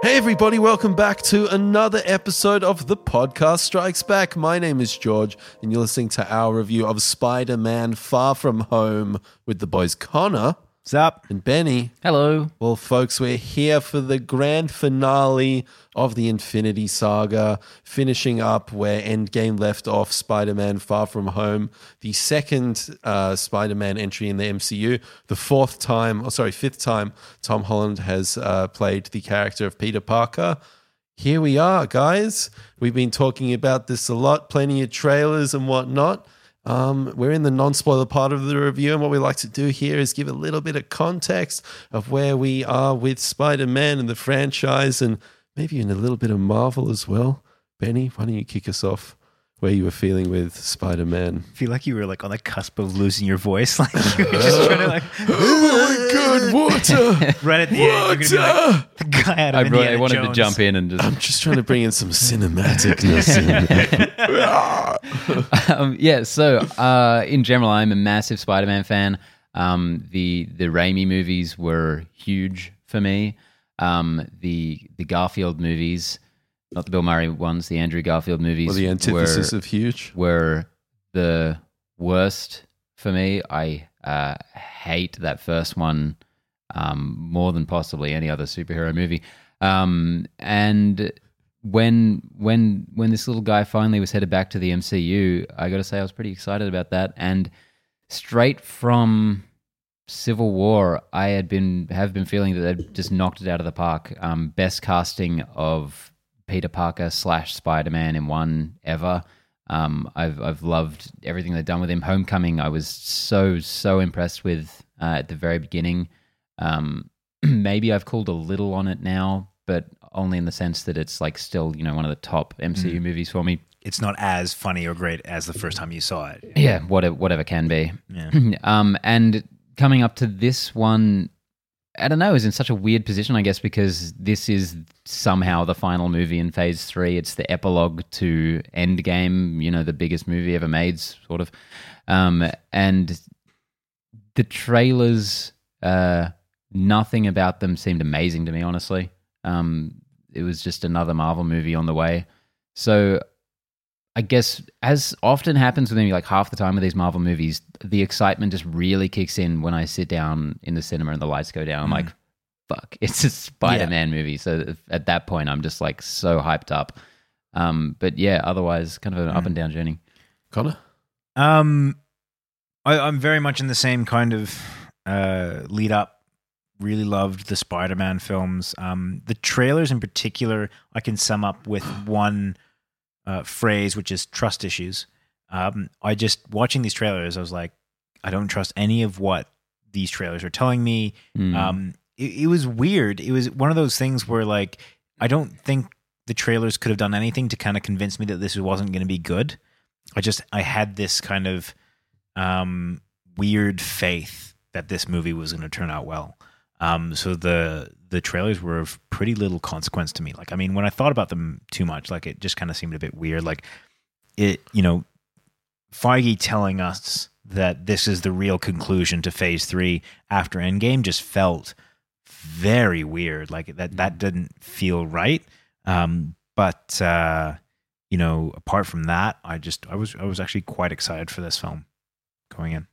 Hey, everybody, welcome back to another episode of The Podcast Strikes Back. My name is George, and you're listening to our review of Spider Man Far From Home with the boys Connor What's up? and Benny. Hello. Well, folks, we're here for the grand finale of the Infinity Saga, finishing up where Endgame left off Spider Man Far From Home, the second uh, Spider Man entry in the MCU, the fourth time, or sorry, fifth time Tom Holland has uh, played the character of Peter Parker. Here we are, guys. We've been talking about this a lot, plenty of trailers and whatnot. Um, we're in the non spoiler part of the review, and what we like to do here is give a little bit of context of where we are with Spider Man and the franchise, and maybe even a little bit of Marvel as well. Benny, why don't you kick us off where you were feeling with Spider Man? I feel like you were like on the cusp of losing your voice. Like you were just trying to like oh my god, water! right at the end. You're gonna be like the guy out of I, really, Indiana I wanted Jones. to jump in and just I'm just. just trying to bring in some cinematicness. in. um, yeah, so uh, in general, I'm a massive Spider Man fan. Um, the the Raimi movies were huge for me. Um, the the Garfield movies, not the Bill Murray ones, the Andrew Garfield movies well, the antithesis were, of huge. were the worst for me. I uh, hate that first one um, more than possibly any other superhero movie. Um, and when when when this little guy finally was headed back to the MCU, I got to say I was pretty excited about that. And straight from Civil War, I had been have been feeling that they'd just knocked it out of the park. Um, best casting of Peter Parker slash Spider Man in one ever. Um, I've I've loved everything they've done with him. Homecoming, I was so so impressed with uh, at the very beginning. Um, maybe I've called a little on it now, but only in the sense that it's like still you know one of the top MCU movies for me. It's not as funny or great as the first time you saw it. Yeah, whatever whatever can be. Yeah. um, and coming up to this one, I don't know, is in such a weird position, I guess, because this is somehow the final movie in Phase Three. It's the epilogue to Endgame, you know, the biggest movie ever made, sort of. Um, and the trailers, uh, nothing about them seemed amazing to me, honestly. Um, it was just another Marvel movie on the way. So I guess as often happens with me, like half the time with these Marvel movies, the excitement just really kicks in when I sit down in the cinema and the lights go down. I'm like, fuck, it's a Spider-Man movie. So at that point, I'm just like so hyped up. Um, but yeah, otherwise, kind of an up and down journey. Connor? Um, I, I'm very much in the same kind of uh, lead up. Really loved the Spider-Man films. Um, the trailers in particular, I can sum up with one uh, phrase, which is trust issues. Um, I just watching these trailers, I was like, I don't trust any of what these trailers are telling me. Mm. Um, it, it was weird. It was one of those things where like I don't think the trailers could have done anything to kind of convince me that this wasn't going to be good. I just I had this kind of um, weird faith that this movie was going to turn out well. Um, so the the trailers were of pretty little consequence to me. Like I mean, when I thought about them too much, like it just kind of seemed a bit weird. Like it, you know, Feige telling us that this is the real conclusion to Phase Three after Endgame just felt very weird. Like that that didn't feel right. Um, but uh, you know, apart from that, I just I was I was actually quite excited for this film going in.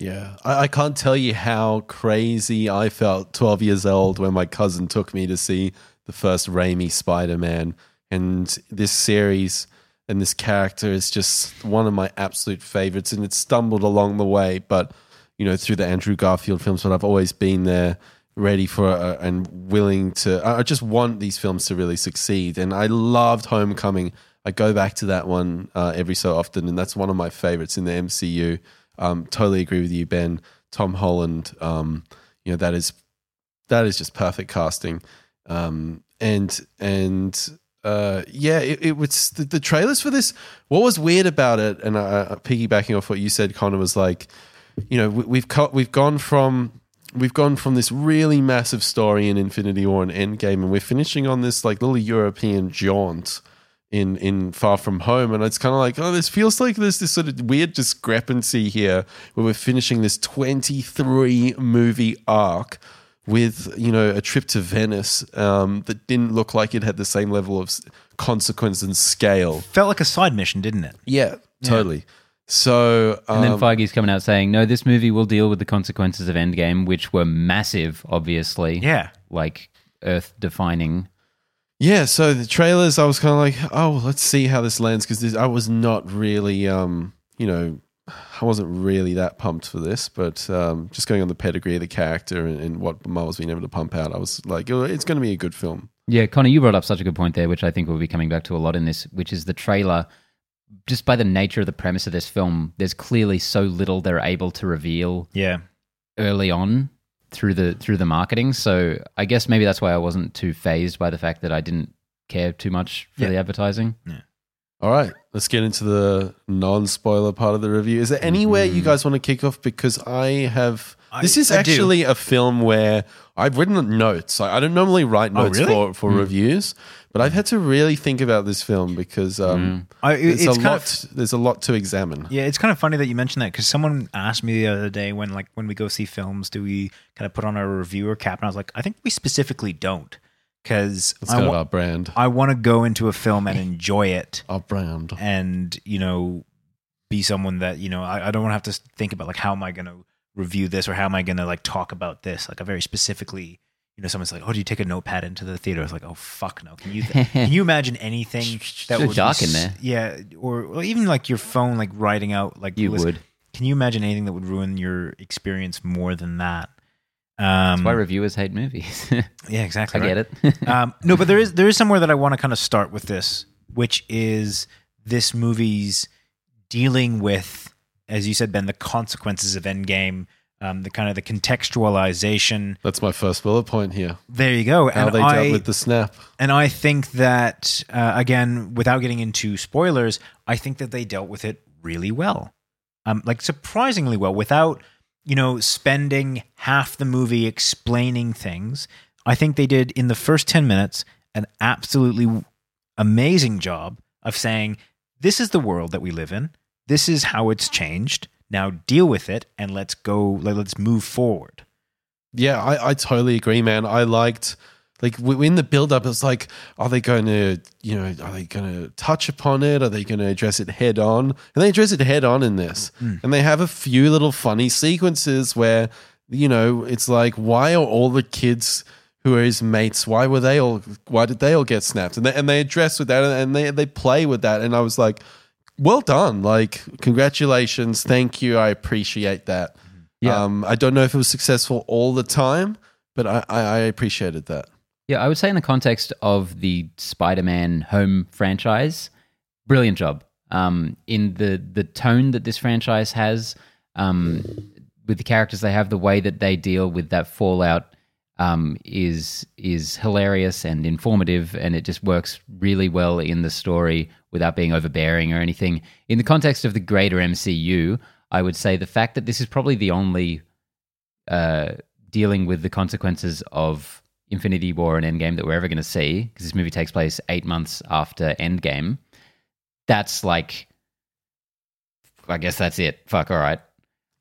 Yeah, I, I can't tell you how crazy I felt 12 years old when my cousin took me to see the first Raimi Spider Man. And this series and this character is just one of my absolute favorites. And it stumbled along the way, but, you know, through the Andrew Garfield films, but I've always been there ready for uh, and willing to. I just want these films to really succeed. And I loved Homecoming. I go back to that one uh, every so often, and that's one of my favorites in the MCU. Um, totally agree with you, Ben. Tom Holland, um, you know that is that is just perfect casting, um, and and uh, yeah, it, it was the, the trailers for this. What was weird about it, and uh, piggybacking off what you said, Connor was like, you know, we, we've cut, we've gone from we've gone from this really massive story in Infinity War and Endgame, and we're finishing on this like little European jaunt in in Far From Home, and it's kind of like, oh, this feels like there's this sort of weird discrepancy here where we're finishing this 23 movie arc with you know a trip to Venice um, that didn't look like it had the same level of consequence and scale. Felt like a side mission, didn't it? Yeah, totally. So And then um, Feige's coming out saying, no, this movie will deal with the consequences of Endgame, which were massive, obviously. Yeah. Like earth defining. Yeah, so the trailers, I was kind of like, oh, let's see how this lands because I was not really, um, you know, I wasn't really that pumped for this, but um, just going on the pedigree of the character and, and what Marvel's been able to pump out, I was like, oh, it's going to be a good film. Yeah, Connor, you brought up such a good point there, which I think we'll be coming back to a lot in this, which is the trailer. Just by the nature of the premise of this film, there's clearly so little they're able to reveal Yeah. early on through the through the marketing. So I guess maybe that's why I wasn't too phased by the fact that I didn't care too much for Yeah. the advertising. All right, let's get into the non-spoiler part of the review. Is there anywhere you mm-hmm. guys want to kick off? Because I have. I- this is I do. actually a film where I've written notes. I, I don't normally write Oh, notes really? for for hmm. reviews, but I've had to really think about this film because um, hmm. I, it- there's it's a kind lot. there's a lot to examine. yeah, it's kind of funny that you mentioned that because someone asked me the other day when like when we go see films, do we kind of put on our reviewer cap? And I was like, I think we specifically don't because It's I, wa- brand. I want to go into a film and enjoy it Our brand. and you know be someone that you know I, I don't want to have to think about like how am I going to review this or how am I going to like talk about this like I very specifically you know someone's like oh do you take a notepad into the theater I was like oh fuck no can you can you imagine anything that would dark in there. yeah or, or even like your phone like writing out like You listen- would. can you imagine anything that would ruin your experience more than that um That's why reviewers hate movies. yeah exactly I right. get it. um, no, but there is there is somewhere that I want to kind of start with this, which is this movie's dealing with, as you said, Ben, the consequences of Endgame, um, the kind of the contextualization. That's my first bullet point here. There you go. How and they I, dealt with the snap. and I think that uh, again, without getting into spoilers, I think that they dealt with it really well, um, like surprisingly well, without you know spending half the movie explaining things. I think they did in the first ten minutes an absolutely amazing job of saying, "This is the world that we live in. This is how it's changed. Now deal with it, and let's go. let- Let's move forward." Yeah, I, I totally agree, man. I liked like in the build up, it's like, are they going to, you know, are they going to touch upon it? Are they going to address it head on? And they address it head on in this, and they have a few little funny sequences where, you know, it's like, why are all the kids who are his mates? Why were they all? Why did they all get snapped? And they, and they address with that, and they they play with that, and I was like. Well done! Like, congratulations, thank you. I appreciate that. Yeah. Um, I don't know if it was successful all the time, but I, I, I appreciated that. Yeah, I would say in the context of the Spider-Man home franchise, brilliant job. Um, in the the tone that this franchise has, um, with the characters they have, the way that they deal with that fallout um, is is hilarious and informative, and it just works really well in the story without being overbearing or anything. In the context of the greater MCU, I would say the fact that this is probably the only uh, dealing with the consequences of Infinity War and Endgame that we're ever going to see, because this movie takes place eight months after Endgame. That's like, I guess that's it. Fuck, all right.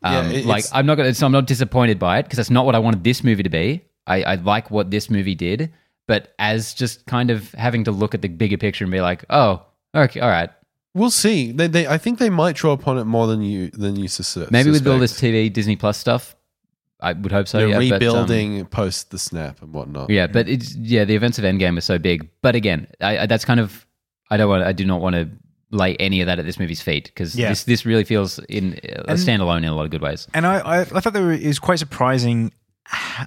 Yeah, Um, it- like, I'm not gonna. So I'm not disappointed by it because that's not what I wanted this movie to be. I, I like what this movie did, but as just kind of having to look at the bigger picture and be like, oh, okay, all right. We'll see. They, they, I think they might draw upon it more than you than you sus- Maybe with all this TV Disney Plus stuff, I would hope so. They're yeah, but, um, rebuilding post the snap and whatnot. Yeah, but it's yeah, the events of Endgame are so big. But again, I, I, that's kind of I don't want I do not want to lay any of that at this movie's feet because Yeah. this this really feels in a And- standalone in a lot of good ways. And I, I, I thought that it was quite surprising.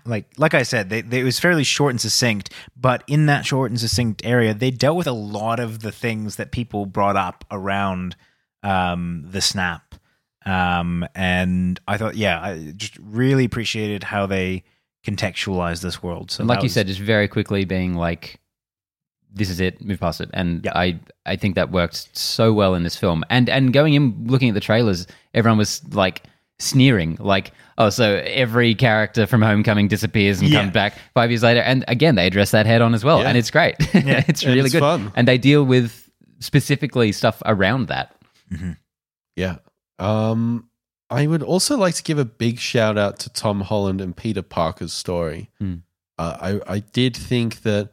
Like, like I said, they, they, it was fairly short and succinct. But in that short and succinct area, they dealt with a lot of the things that people brought up around um, the snap. Um, and I thought, yeah, I just really appreciated how they contextualized this world. So And like you was- said, just very quickly being like, "This is it, move past it." And Yeah. I I think that worked so well in this film. And and going in looking at the trailers, everyone was like sneering, like, "Oh, so every character from Homecoming disappears and Yeah. comes back five years later." And again, they address that head on as well, Yeah. and it's great. Yeah. it's really it's good, fun. and they deal with specifically stuff around that. Yeah. Um, I would also like to give a big shout out to Tom Holland and Peter Parker's story. Hmm. Uh, I I did think that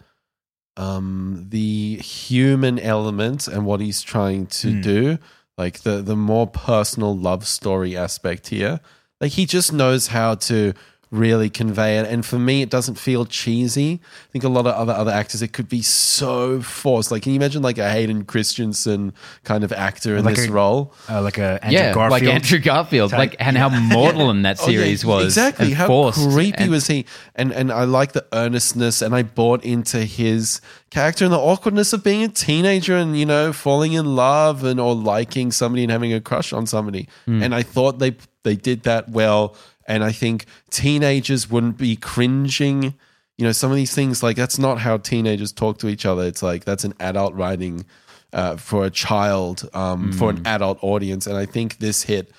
um, the human element and what he's trying to Hmm. do, like the the more personal love story aspect here, like he just knows how to really convey it. And for me, it doesn't feel cheesy. I think a lot of other other actors, it could be so forced. Like, can you imagine like a Hayden Christensen kind of actor in Like this a- role? Uh, like a Andrew yeah, Garfield. like Andrew Garfield, type- like and how mortal in that Oh, yeah, series was exactly how forced creepy and- was he and and i like the earnestness and i bought into his character and the awkwardness of being a teenager and you know falling in love and or liking somebody and having a crush on somebody Hmm. and i thought they they did that well and i think teenagers wouldn't be cringing you know some of these things like that's not how teenagers talk to each other it's like that's an adult writing uh, for a child um, for Hmm. an adult audience and i think this hit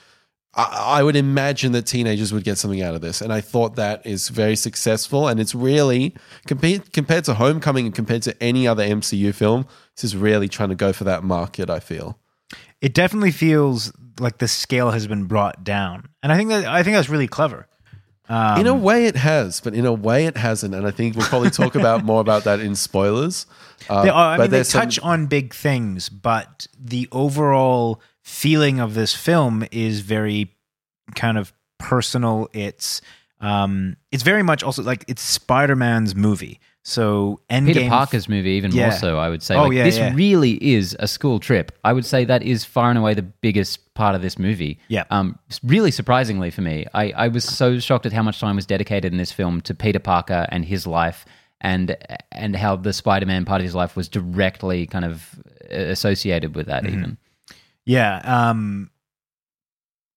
I, I would imagine that teenagers would get something out of this, and I thought that is very successful. And it's really compared compared to Homecoming and compared to any other MCU film, this is really trying to go for that market. I feel. It definitely feels like the scale has been brought down, and I think that I think that's really clever. Um, in a way, it has, but in a way, it hasn't. And I think we'll probably talk about more about that in spoilers. Uh, They, I but mean, they there's some- touch on big things, but the overall feeling of this film is very kind of personal. It's um, it's very much also like it's Spider Man's movie. So Endgame, Peter Parker's movie, even Yeah. more so, I would say. Oh, like, yeah, this yeah. really is a school trip. I would say that is far and away the biggest part of this movie. Yeah. Um, really surprisingly for me, I, I was so shocked at how much time was dedicated in this film to Peter Parker and his life, and and how the Spider-Man part of his life was directly kind of uh, associated with that. Mm-hmm. Even. yeah. Um,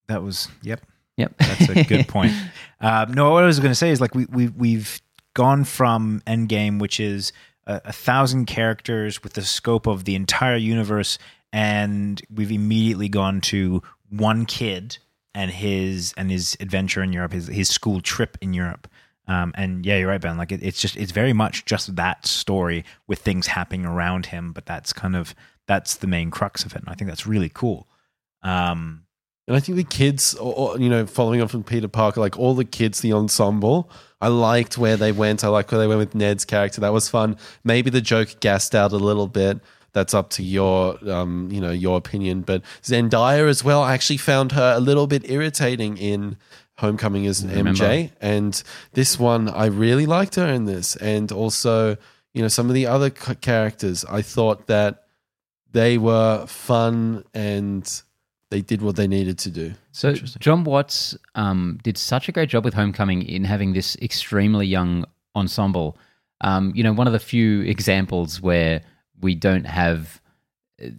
that was yep. Yep. That's a good point. Um, no, what I was going to say is like we we we've gone from Endgame, which is a, a thousand characters with the scope of the entire universe, and we've immediately gone to one kid and his and his adventure in Europe, his his school trip in Europe. Um, and yeah, you're right, Ben. Like it, it's just it's very much just that story with things happening around him, but that's kind of that's the main crux of it. And I think that's really cool. Um, And I think the kids, or, you know, following on from Peter Parker, like all the kids, the ensemble, I liked where they went. I liked where they went with Ned's character. That was fun. Maybe the joke gassed out a little bit. That's up to your, um, you know, your opinion. But Zendaya as well. I actually found her a little bit irritating in Homecoming as. MJ, and this one I really liked her in this, and also, you know, some of the other characters. I thought that they were fun and they did what they needed to do. So Jon Watts um, did such a great job with Homecoming in having this extremely young ensemble. Um, you know, one of the few examples where we don't have uh,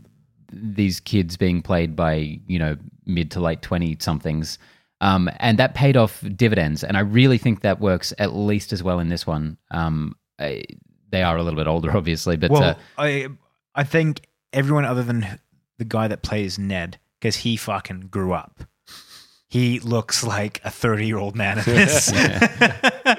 these kids being played by you know mid to late twenty somethings, um, and that paid off dividends. And I really think that works at least as well in this one. Um, I, they are a little bit older, obviously, but well, uh, I I think everyone other than the guy that plays Ned, because he fucking grew up. He looks like a thirty-year-old man in this.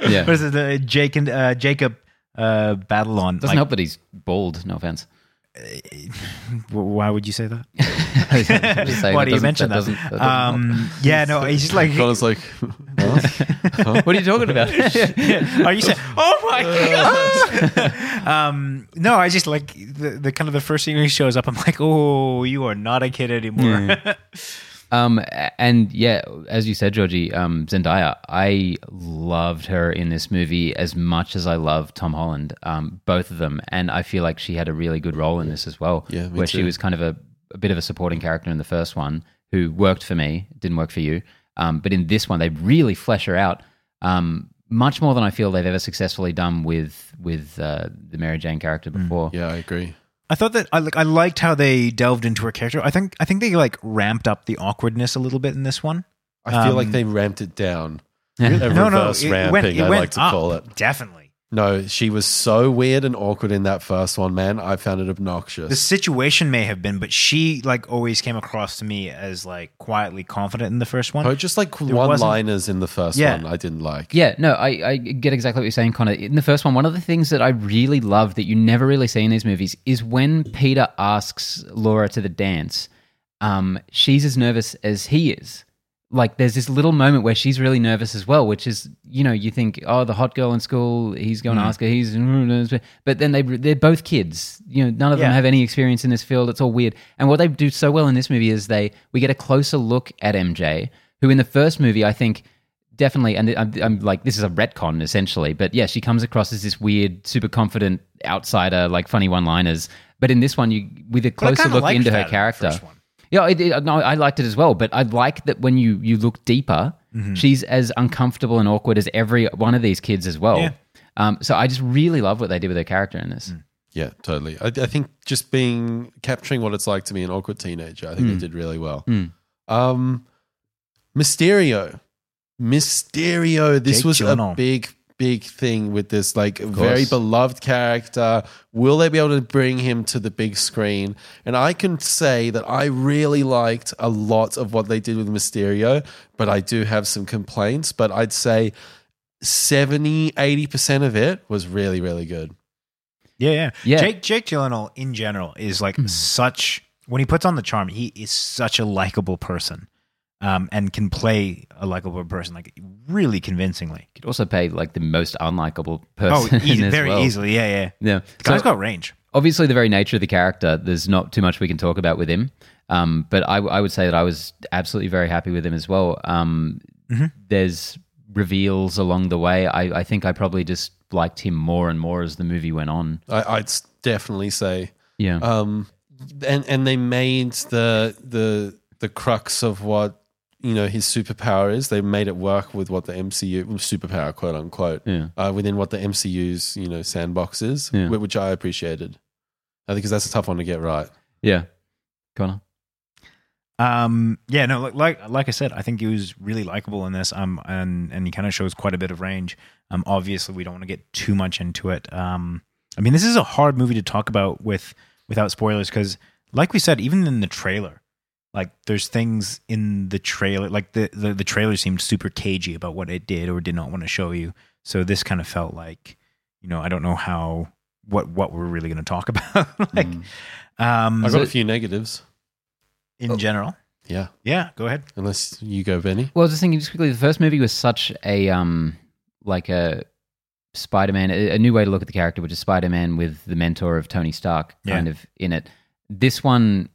Yeah. What is it? The Jake and uh, Jacob uh, Batalon. doesn't Like, help that he's bald. No offense. w- Why would you say that? Why that do you mention that that? that um, yeah, no, he's just like. Connor's like, huh? What are you talking about? Are you saying? Oh my god! um, no, I just like the, the kind of the first thing he shows up. I'm like, oh, you are not a kid anymore. Um, and yeah, as you said, Georgie, um, Zendaya, I loved her in this movie as much as I love Tom Holland, um, both of them. And I feel like she had a really good role in this as well, Yeah, where she was kind of a, a bit of a supporting character in the first one who worked for me, didn't work for you. Um, but in this one, they really flesh her out um, much more than I feel they've ever successfully done with with uh, the Mary Jane character before. yeah, I agree. I thought that I like I liked how they delved into her character. I think I think they like ramped up the awkwardness a little bit in this one. I feel Um, like they ramped it down. Yeah. A no, no, it ramping, went, it I went like to up, call it. Definitely. No, she was so weird and awkward in that first one, man. I found it obnoxious. The situation may have been, but she like always came across to me as like quietly confident in the first one. Oh, just like There one-liners in the first Yeah. one, I didn't like. Yeah, no, I, I get exactly what you're saying, Connor. In the first one, one of the things that I really love that you never really see in these movies is when Peter asks Laura to the dance, um, she's as nervous as he is. Like there's this little moment where she's really nervous as well, which is you know you think oh the hot girl in school he's going to ask her he's but then they they're both kids you know none of them have any experience in this field it's all weird. And what they do so well in this movie is they we get a closer look at MJ who in the first movie I think definitely and I'm, I'm like this is a retcon essentially but yeah she comes across as this weird super confident outsider like funny one liners but in this one you with a closer look into her character. one. Yeah, it, it, no, I liked it as well. But I like that when you you look deeper, Mm-hmm. she's as uncomfortable and awkward as every one of these kids as well. Yeah. Um, so I just really love what they did with her character in this. Yeah, totally. I, I think just being capturing what it's like to be an awkward teenager, I think Hmm. they did really well. Mm. Um, Mysterio, Mysterio. This Jake was Gyllenhaal. a big, big thing with this like very beloved character. Will they be able to bring him to the big screen? And I can say that I really liked a lot of what they did with Mysterio, but I do have some complaints. But I'd say 70, 80% of it was really, really good. Yeah, yeah, Yeah. Jake Jake Gyllenhaal in general is like Hmm. such when he puts on the charm, he is such a likable person, um, and can play a likable person like really convincingly. You Could also play like the most unlikable Oh, person. easy, as very well. easily. Yeah, yeah. Yeah, The guy's So- got range. obviously the very nature of the character there's not too much we can talk about with him um, but I, I would say that i was absolutely very happy with him as well um, Mhm. there's reveals along the way I, I think i probably just liked him more and more as the movie went on I, I'd definitely say. yeah um and and they made the the the crux of what you know his superpower is they made it work with what the mcu superpower quote unquote yeah uh, within what the mcu's you know sandbox is Yeah. which i appreciated i think because that's a tough one to get right yeah connor Um, yeah, no, like, like like I said, I think he was really likable in this. Um, and and he kind of shows quite a bit of range. Um, obviously, we don't want to get too much into it. Um, I mean, this is a hard movie to talk about with without spoilers because, like we said, even in the trailer, like there's things in the trailer, like the the, the trailer seemed super cagey about what it did or did not want to show you. So this kind of felt like, you know, I don't know how what what we're really going to talk about. like, Mm. um, i got So- a few negatives in general, yeah yeah, go ahead. unless you go benny Well, I was just thinking just quickly. The first movie was such a um, like a Spider-Man, a, a new way to look at the character, which is Spider-Man with the mentor of Tony Stark, kind Yeah. of in it. This one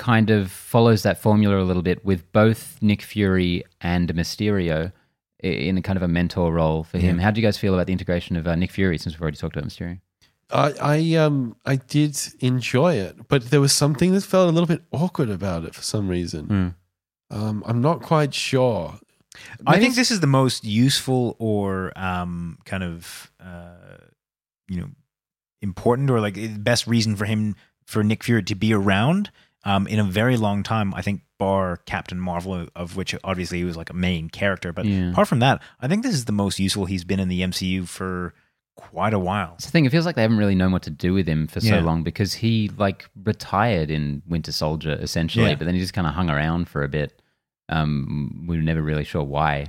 kind of follows that formula a little bit with both Nick Fury and Mysterio in a kind of a mentor role for him. How do you guys feel about the integration of uh, Nick Fury? Since we've already talked about Mysterio. I, I um I did enjoy it, but there was something that felt a little bit awkward about it for some reason. Mm. Um, I'm not quite sure. I think this is the most useful or um, kind of uh, you know important or like best reason for him for Nick Fury to be around um, in a very long time. I think bar Captain Marvel, of which obviously he was like a main character, but Yeah. apart from that, I think this is the most useful he's been in the MCU for quite a while. It's the thing. It feels like they haven't really known what to do with him for so long because he like retired in Winter Soldier essentially, Yeah. but then he just kind of hung around for a bit. Um, we were never really sure why.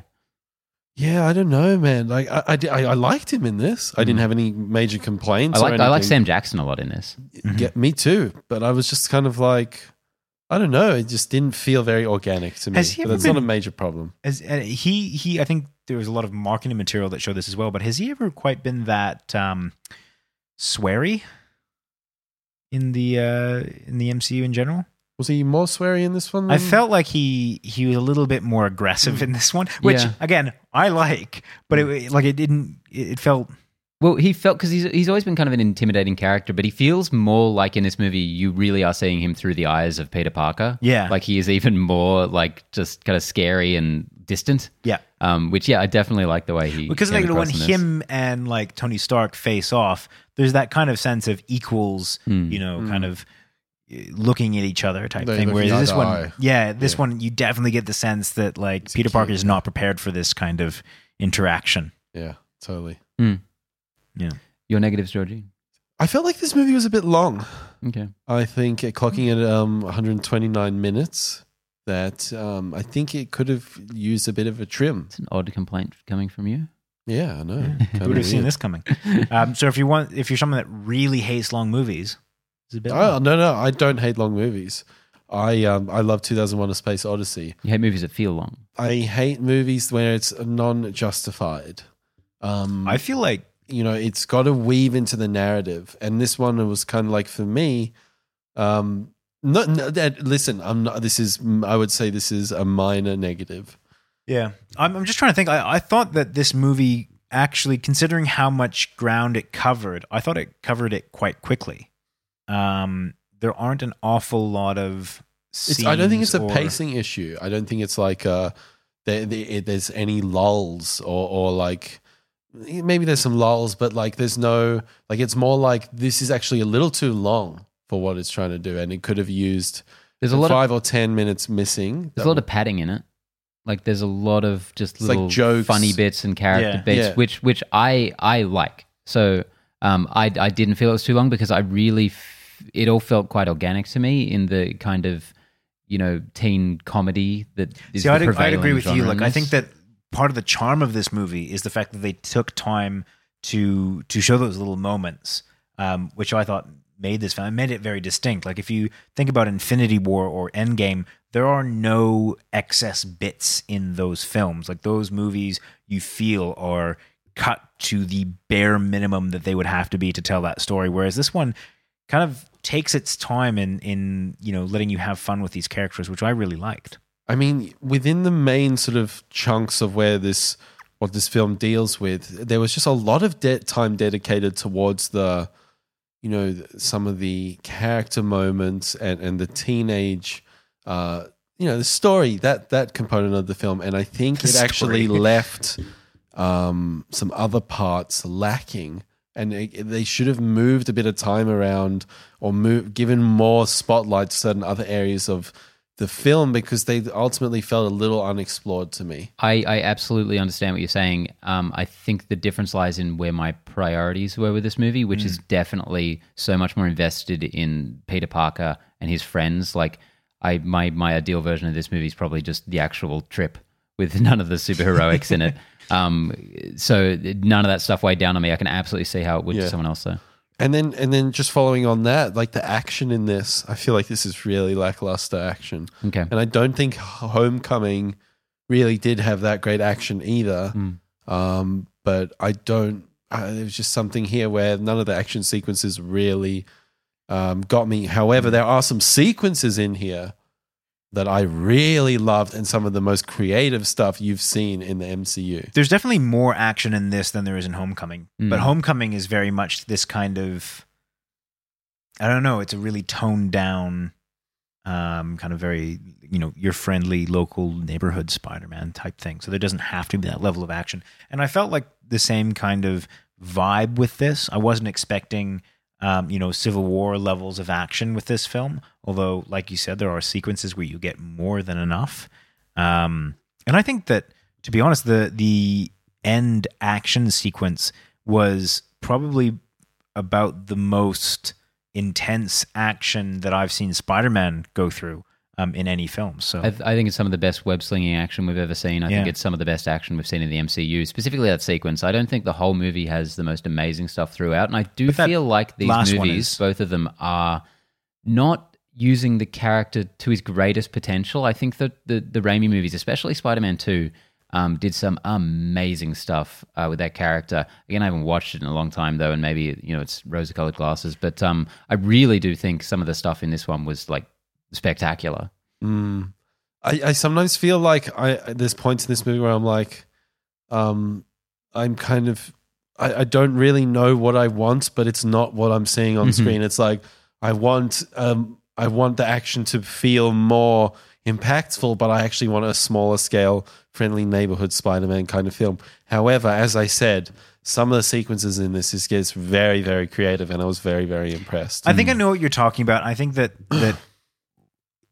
Yeah, I don't know, man. Like I, I, I, I liked him in this. I didn't have any major complaints. I or like I like anything. Sam Jackson a lot in this. Yeah, me too. But I was just kind of like, I don't know. It just didn't feel very organic to me. Has he But ever that's not a been- major problem. As, uh, he he, I think there was a lot of marketing material that showed this as well. But has he ever quite been that um, sweary in the uh, in the MCU in general? Was he more sweary in this one? I felt like he he was a little bit more aggressive in this one, which Yeah. again I like, but it like it didn't. It felt Well, he felt because he's he's always been kind of an intimidating character, but he feels more like in this movie you really are seeing him through the eyes of Peter Parker. Yeah. like he is even more like just kind of scary and distant. yeah. Um, which yeah, I definitely like the way he Because came like when across in this. him and like Tony Stark face off, there's that kind of sense of equals, Hmm. you know, kind of uh, looking at each other type They're thing. looking Whereas this one, eye. yeah, this Yeah. one you definitely get the sense that like Peter cute, Parker is not prepared for this kind of interaction. Yeah, totally. Yeah. Your negatives, Georgie. I felt like this movie was a bit long. Okay. I think it clocking at um, 129 minutes. That um, I think it could have used a bit of a trim. It's an odd complaint coming from you. Yeah, I know. Who would have seen this coming? Um, so if you want, if you're someone that really hates long movies, it's a bit. Oh no, no, I don't hate long movies. I um I love 2001: A Space Odyssey. You hate movies that feel long. I hate movies where it's non-justified. Um, I feel like you know, it's got to weave into the narrative, and this one was kind of like for me. Um, no, no that, listen, I'm not. This is, I would say, this is a minor negative. Yeah, I'm, I'm just trying to think. I, I thought that this movie actually, considering how much ground it covered, I thought it covered it quite quickly. Um, there aren't an awful lot of. It's, I don't think it's a or- pacing issue. I don't think it's like uh, there, there, there's any lulls or or like maybe there's some lulls, but like there's no like it's more like this is actually a little too long for what it's trying to do, and it could have used There's a lot of five or ten minutes missing. there's a lot of padding in it. Like there's a lot of just It's like little jokes. funny bits and character Yeah. bits, Yeah. which which I I like. So um, I I didn't feel it was too long because I really f- it all felt quite organic to me in the kind of you know teen comedy that is See, I'd, I'd agree with you. Like, I think that part of the charm of this movie is the fact that they took time to to show those little moments, um, which I thought made this film made it very distinct. Like, if you think about Infinity War or Endgame, there are no excess bits in those films. Like those movies, you feel are cut to the bare minimum that they would have to be to tell that story. Whereas this one kind of takes its time in in you know letting you have fun with these characters, which I really liked. I mean, within the main sort of chunks of where this what this film deals with, there was just a lot of de- time dedicated towards the, you know, some of the character moments and and the teenage, uh, you know, the story that that component of the film, and I think The it actually left um, some other parts lacking. And they should have moved a bit of time around, or move, given more spotlight to certain other areas of the film because they ultimately felt a little unexplored to me. I, I absolutely understand what you're saying. Um, I think the difference lies in where my priorities were with this movie, which is definitely so much more invested in Peter Parker and his friends. Like, I my my ideal version of this movie is probably just the actual trip with none of the superheroics in it. Um, so none of that stuff weighed down on me. I can absolutely see how it would Yeah. to someone else, though. And then and then just following on that, like the action in this, I feel like this is really lackluster action. Okay. And I don't think Homecoming really did have that great action either. Mm. Um, but I don't. Uh, there was just something here where none of the action sequences really um, got me. However, there are some sequences in here that I really loved, and some of the most creative stuff you've seen in the MCU. there's definitely more action in this than there is in Homecoming. Mm. But Homecoming is very much this kind of I don't know, it's a really toned down um kind of very you know, your friendly local neighborhood Spider-Man type thing. So there doesn't have to be that level of action. And I felt like the same kind of vibe with this. I wasn't expecting um, you know, Civil War levels of action with this film. Although, like you said, there are sequences where you get more than enough. Um, and I think that, to be honest, the the end action sequence was probably about the most intense action that I've seen Spider-Man go through um, in any film. So I, th- I think it's some of the best web slinging action we've ever seen. I think it's some of the best action we've seen in the MCU, specifically that sequence. I don't think the whole movie has the most amazing stuff throughout, and I do feel like these movies, both of them, are not using the character to his greatest potential. I think that the the Raimi movies, especially Spider Man Two. Um, did some amazing stuff uh, with that character. Again, I haven't watched it in a long time though, and maybe you know it's rose-colored glasses. But um, I really do think some of the stuff in this one was like spectacular. Mm. I, I sometimes feel like I there's points in this movie where I'm like, um, I'm kind of I, I don't really know what I want, but it's not what I'm seeing on Mhm. screen. It's like I want um I want the action to feel more impactful, but I actually want a smaller scale, friendly neighborhood Spider-Man kind of film. However, as I said, some of the sequences in this is gets very, very creative, and I was very, very impressed. I think I know what you're talking about. I think that that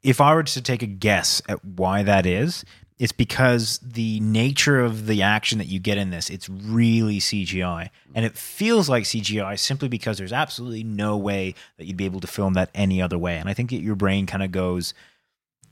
if I were to take a guess at why that is, it's because the nature of the action that you get in this, it's really CGI. And it feels like CGI simply because there's absolutely no way that you'd be able to film that any other way. And I think that your brain kind of goes,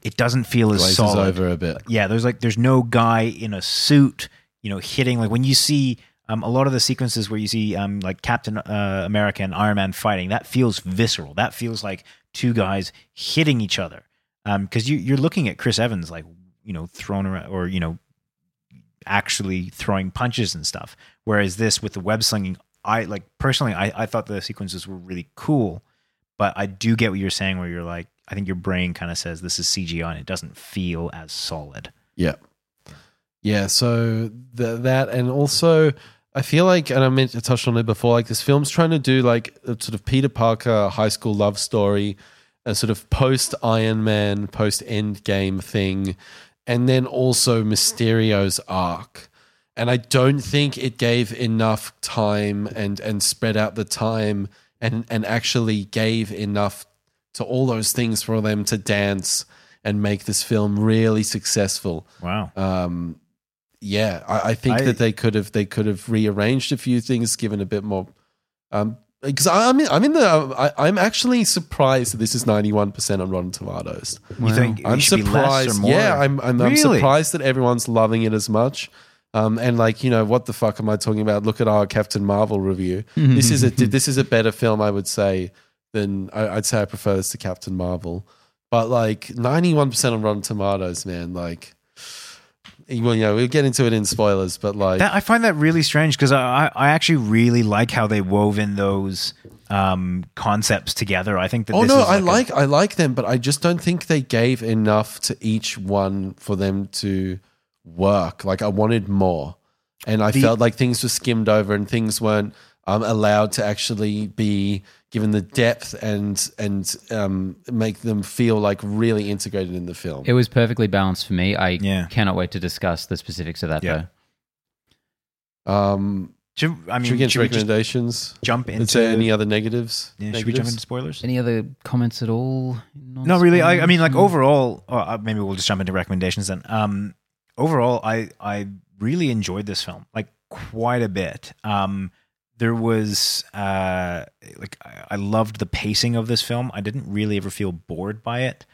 it doesn't feel as glazes solid over a bit. yeah there's like there's no guy in a suit you know hitting like when you see um, a lot of the sequences where you see um, like captain uh, america and iron man fighting that feels visceral that feels like two guys hitting each other Um, because you you're looking at Chris Evans like you know thrown around or you know actually throwing punches and stuff. Whereas this with the web slinging, I like personally, I, I thought the sequences were really cool, but I do get what you're saying where you're like, I think your brain kind of says this is CGI and it doesn't feel as solid. Yeah. Yeah. So th- that, and also, I feel like, and I meant to touch on it before, like this film's trying to do like a sort of Peter Parker high school love story, a sort of post Iron Man, post End Game thing, and then also Mysterio's arc. And I don't think it gave enough time and and spread out the time and and actually gave enough to all those things for them to dance and make this film really successful. Wow. Um, yeah, I, I think I- that they could have they could have rearranged a few things, given a bit more. Um, because I'm in, I'm in the I, I'm actually surprised that this is 91 percent on Rotten Tomatoes. You think I'm it should be less or surprised. more? Yeah, I'm I'm, I'm surprised that everyone's loving it as much. Um, and like you know, what the fuck am I talking about? Look at our Captain Marvel review. this is a this is a better film, I would say, than I, I'd say I prefer this to Captain Marvel. But like 91 percent on Rotten Tomatoes, man. Like, well, you know, we'll get into it in spoilers, but like, That, I find that really strange because I, I actually really like how they wove in those um, concepts together. I think that oh this no, is I a- like I like them, but I just don't think they gave enough to each one for them to work. Like I wanted more, and I The- felt like things were skimmed over and things weren't um, allowed to actually be given the depth and and um, make them feel like really integrated in the film. It was perfectly balanced for me. I Yeah. cannot wait to discuss the specifics of that, Yeah. though. um, Should, I mean, should we get into should we just recommendations? jump into Is there any other negatives? Yeah, should we jump Negatives? into spoilers? Any other comments at all? No, really. I, I mean, like overall, or uh, maybe we'll just jump into recommendations then. Um, overall, I I really enjoyed this film, like quite a bit. Um, there was uh, like I, loved the pacing of this film. I didn't really ever feel bored by it.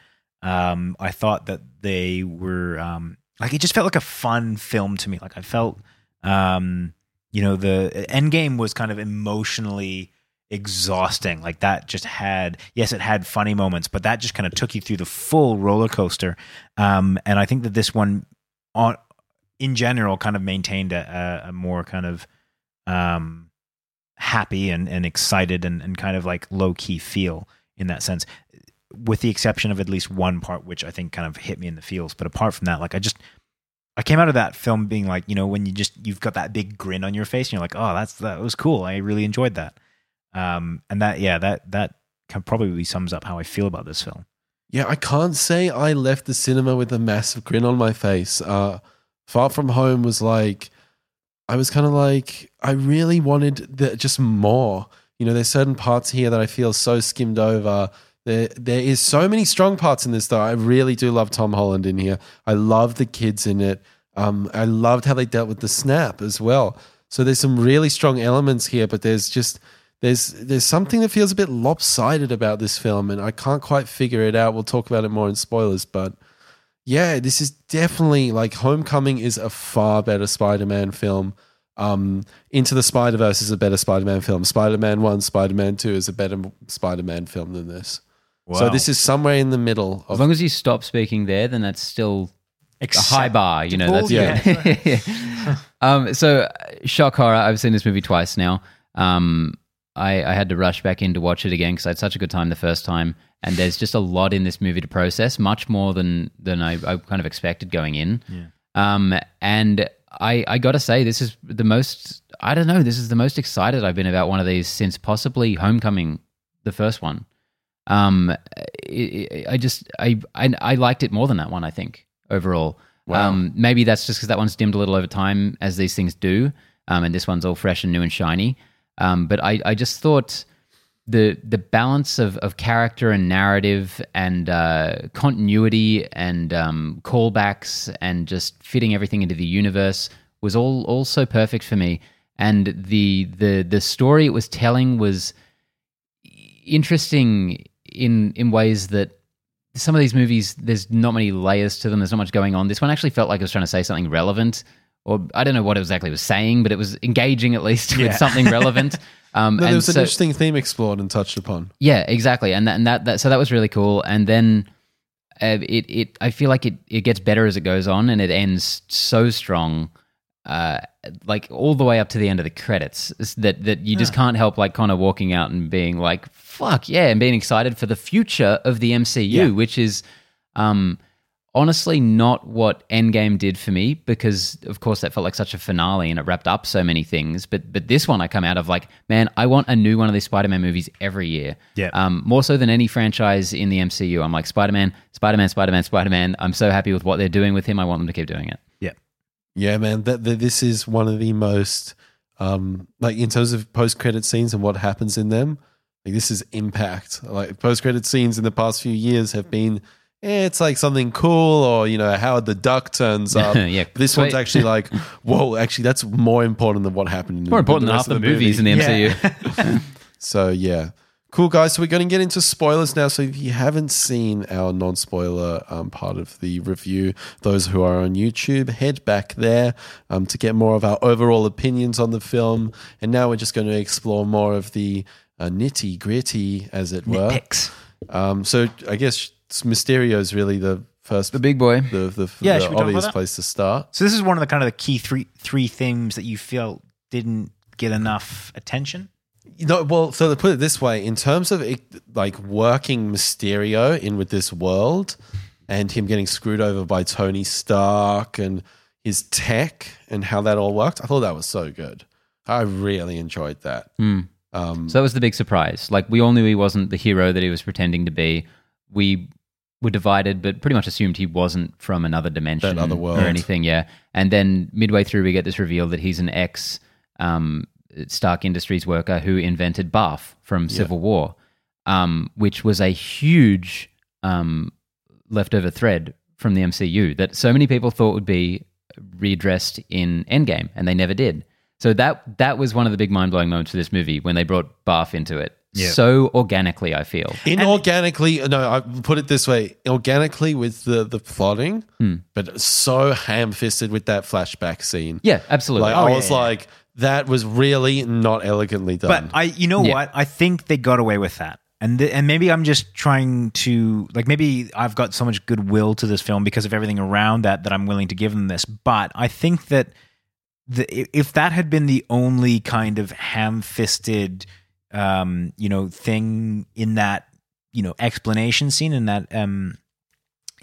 Um, I thought that they were um, like it just felt like a fun film to me. Like I felt, um, you know, the Endgame was kind of emotionally exhausting. Like that just had, yes, it had funny moments, but that just kind of took you through the full roller coaster. Um, and I think that this one, on in general, kind of maintained a, a more kind of um, happy and, and excited and, and kind of like low key feel in that sense, with the exception of at least one part, which I think kind of hit me in the feels. But apart from that, like I just. I came out of that film being like, you know, when you just you've got that big grin on your face, and you're like, oh, that's that was cool. I really enjoyed that. Um, and that, yeah, that that can probably sums up how I feel about this film. Yeah, I can't say I left the cinema with a massive grin on my face. Uh, Far From Home was like, I was kind of like, I really wanted the, just more. You know, there's certain parts here that I feel so skimmed over. There, there is so many strong parts in this, though. I really do love Tom Holland in here. I love the kids in it. Um, I loved how they dealt with the snap as well. So there's some really strong elements here, but there's just there's there's something that feels a bit lopsided about this film, and I can't quite figure it out. We'll talk about it more in spoilers, but yeah, this is definitely like Homecoming is a far better Spider-Man film. Um, Into the Spider Verse is a better Spider-Man film. Spider-Man One, Spider-Man Two is a better Spider-Man film than this. So this is somewhere in the middle As long as you stop speaking there, then that's still a high bar. You know, Well, that's yeah. um, so uh, shock horror. I've seen this movie twice now. Um, I, I had to rush back in to watch it again because I had such a good time the first time, and there's just a lot in this movie to process, much more than than I, I kind of expected going in. Um, and I I gotta say, this is the most. I don't know. This is the most excited I've been about one of these since possibly Homecoming, the first one. Um, I, I- I just I, I I liked it more than that one. I think overall. Wow. Um, maybe that's just because that one's dimmed a little over time, as these things do. Um, and this one's all fresh and new and shiny. Um, but I, I just thought the the balance of, of character and narrative and uh, continuity and um, callbacks and just fitting everything into the universe was all all so perfect for me. And the the the story it was telling was interesting in in ways that some of these movies there's not many layers to them. There's not much going on. This one actually felt like it was trying to say something relevant or i don't know what it exactly was saying but it was engaging at least Yeah. with something relevant um no, there was an interesting theme explored and touched upon. yeah exactly and that, and that that so that was really cool and then uh, it it I feel like it it gets better as it goes on, and it ends so strong. Uh, like all the way up to the end of the credits, that that you just can't help like Connor walking out and being like, "Fuck yeah!" and being excited for the future of the MCU, Yeah. which is, um, honestly not what Endgame did for me because of course that felt like such a finale and it wrapped up so many things. But but this one I come out of like, man, I want a new one of these Spider-Man movies every year. Yeah. Um, more so than any franchise in the MCU. I'm like Spider-Man, Spider-Man, Spider-Man, Spider-Man. I'm so happy with what they're doing with him. I want them to keep doing it. Yeah. Yeah, man, that, that this is one of the most um like in terms of post credit scenes and what happens in them. Like this is impact. Like post credit scenes in the past few years have been eh, it's like something cool or you know Howard the Duck turns up. Yeah, this one's actually like whoa, actually that's more important than what happened in More important the than half of the, movies in the movie. MCU. So yeah, cool guys. So we're going to get into spoilers now. So if you haven't seen our non-spoiler um, part of the review, those who are on YouTube, head back there um, to get more of our overall opinions on the film. And now we're just going to explore more of the uh, nitty gritty, as it were. Um, so I guess Mysterio is really the first, the big boy. the, the, Yeah, the should we talk about obvious that? place to start. So this is one of the kind of the key three three themes that you felt didn't get enough attention. You know, well, so to put it this way, in terms of it, like working Mysterio in with this world and him getting screwed over by Tony Stark and his tech and how that all worked, I thought that was so good. I really enjoyed that. Um, So that was the big surprise. Like we all knew he wasn't the hero that he was pretending to be. We were divided, but pretty much assumed he wasn't from another dimension That other world. or anything. Yeah. And then midway through, we get this reveal that he's an ex um, Stark Industries worker who invented Barf from Civil War, um, which was a huge um, leftover thread from the MCU that so many people thought would be readdressed in Endgame, and they never did. So that that was one of the big mind blowing moments for this movie when they brought Barf into it. Yeah. So organically, I feel. inorganically, no, I put it this way organically with the, the plotting, Hmm. but so ham fisted with that flashback scene. Yeah, absolutely. Like, Oh, I was yeah. like, that was really not elegantly done. But I, you know Yeah. what? I think they got away with that. And th- and maybe I'm just trying to like maybe I've got so much goodwill to this film because of everything around that that I'm willing to give them this. But I think that the i- if that had been the only kind of ham-fisted, um, you know, thing in that you know explanation scene in that um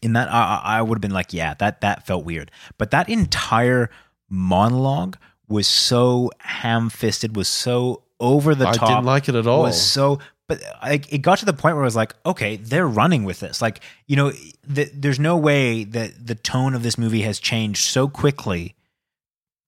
in that I, I would have been like, yeah, that that felt weird. But that entire monologue was so ham-fisted, was so over the I top. I didn't like it at all. Was so, but I, it got to the point where I was like, okay, they're running with this. Like, you know, th- there's no way that the tone of this movie has changed so quickly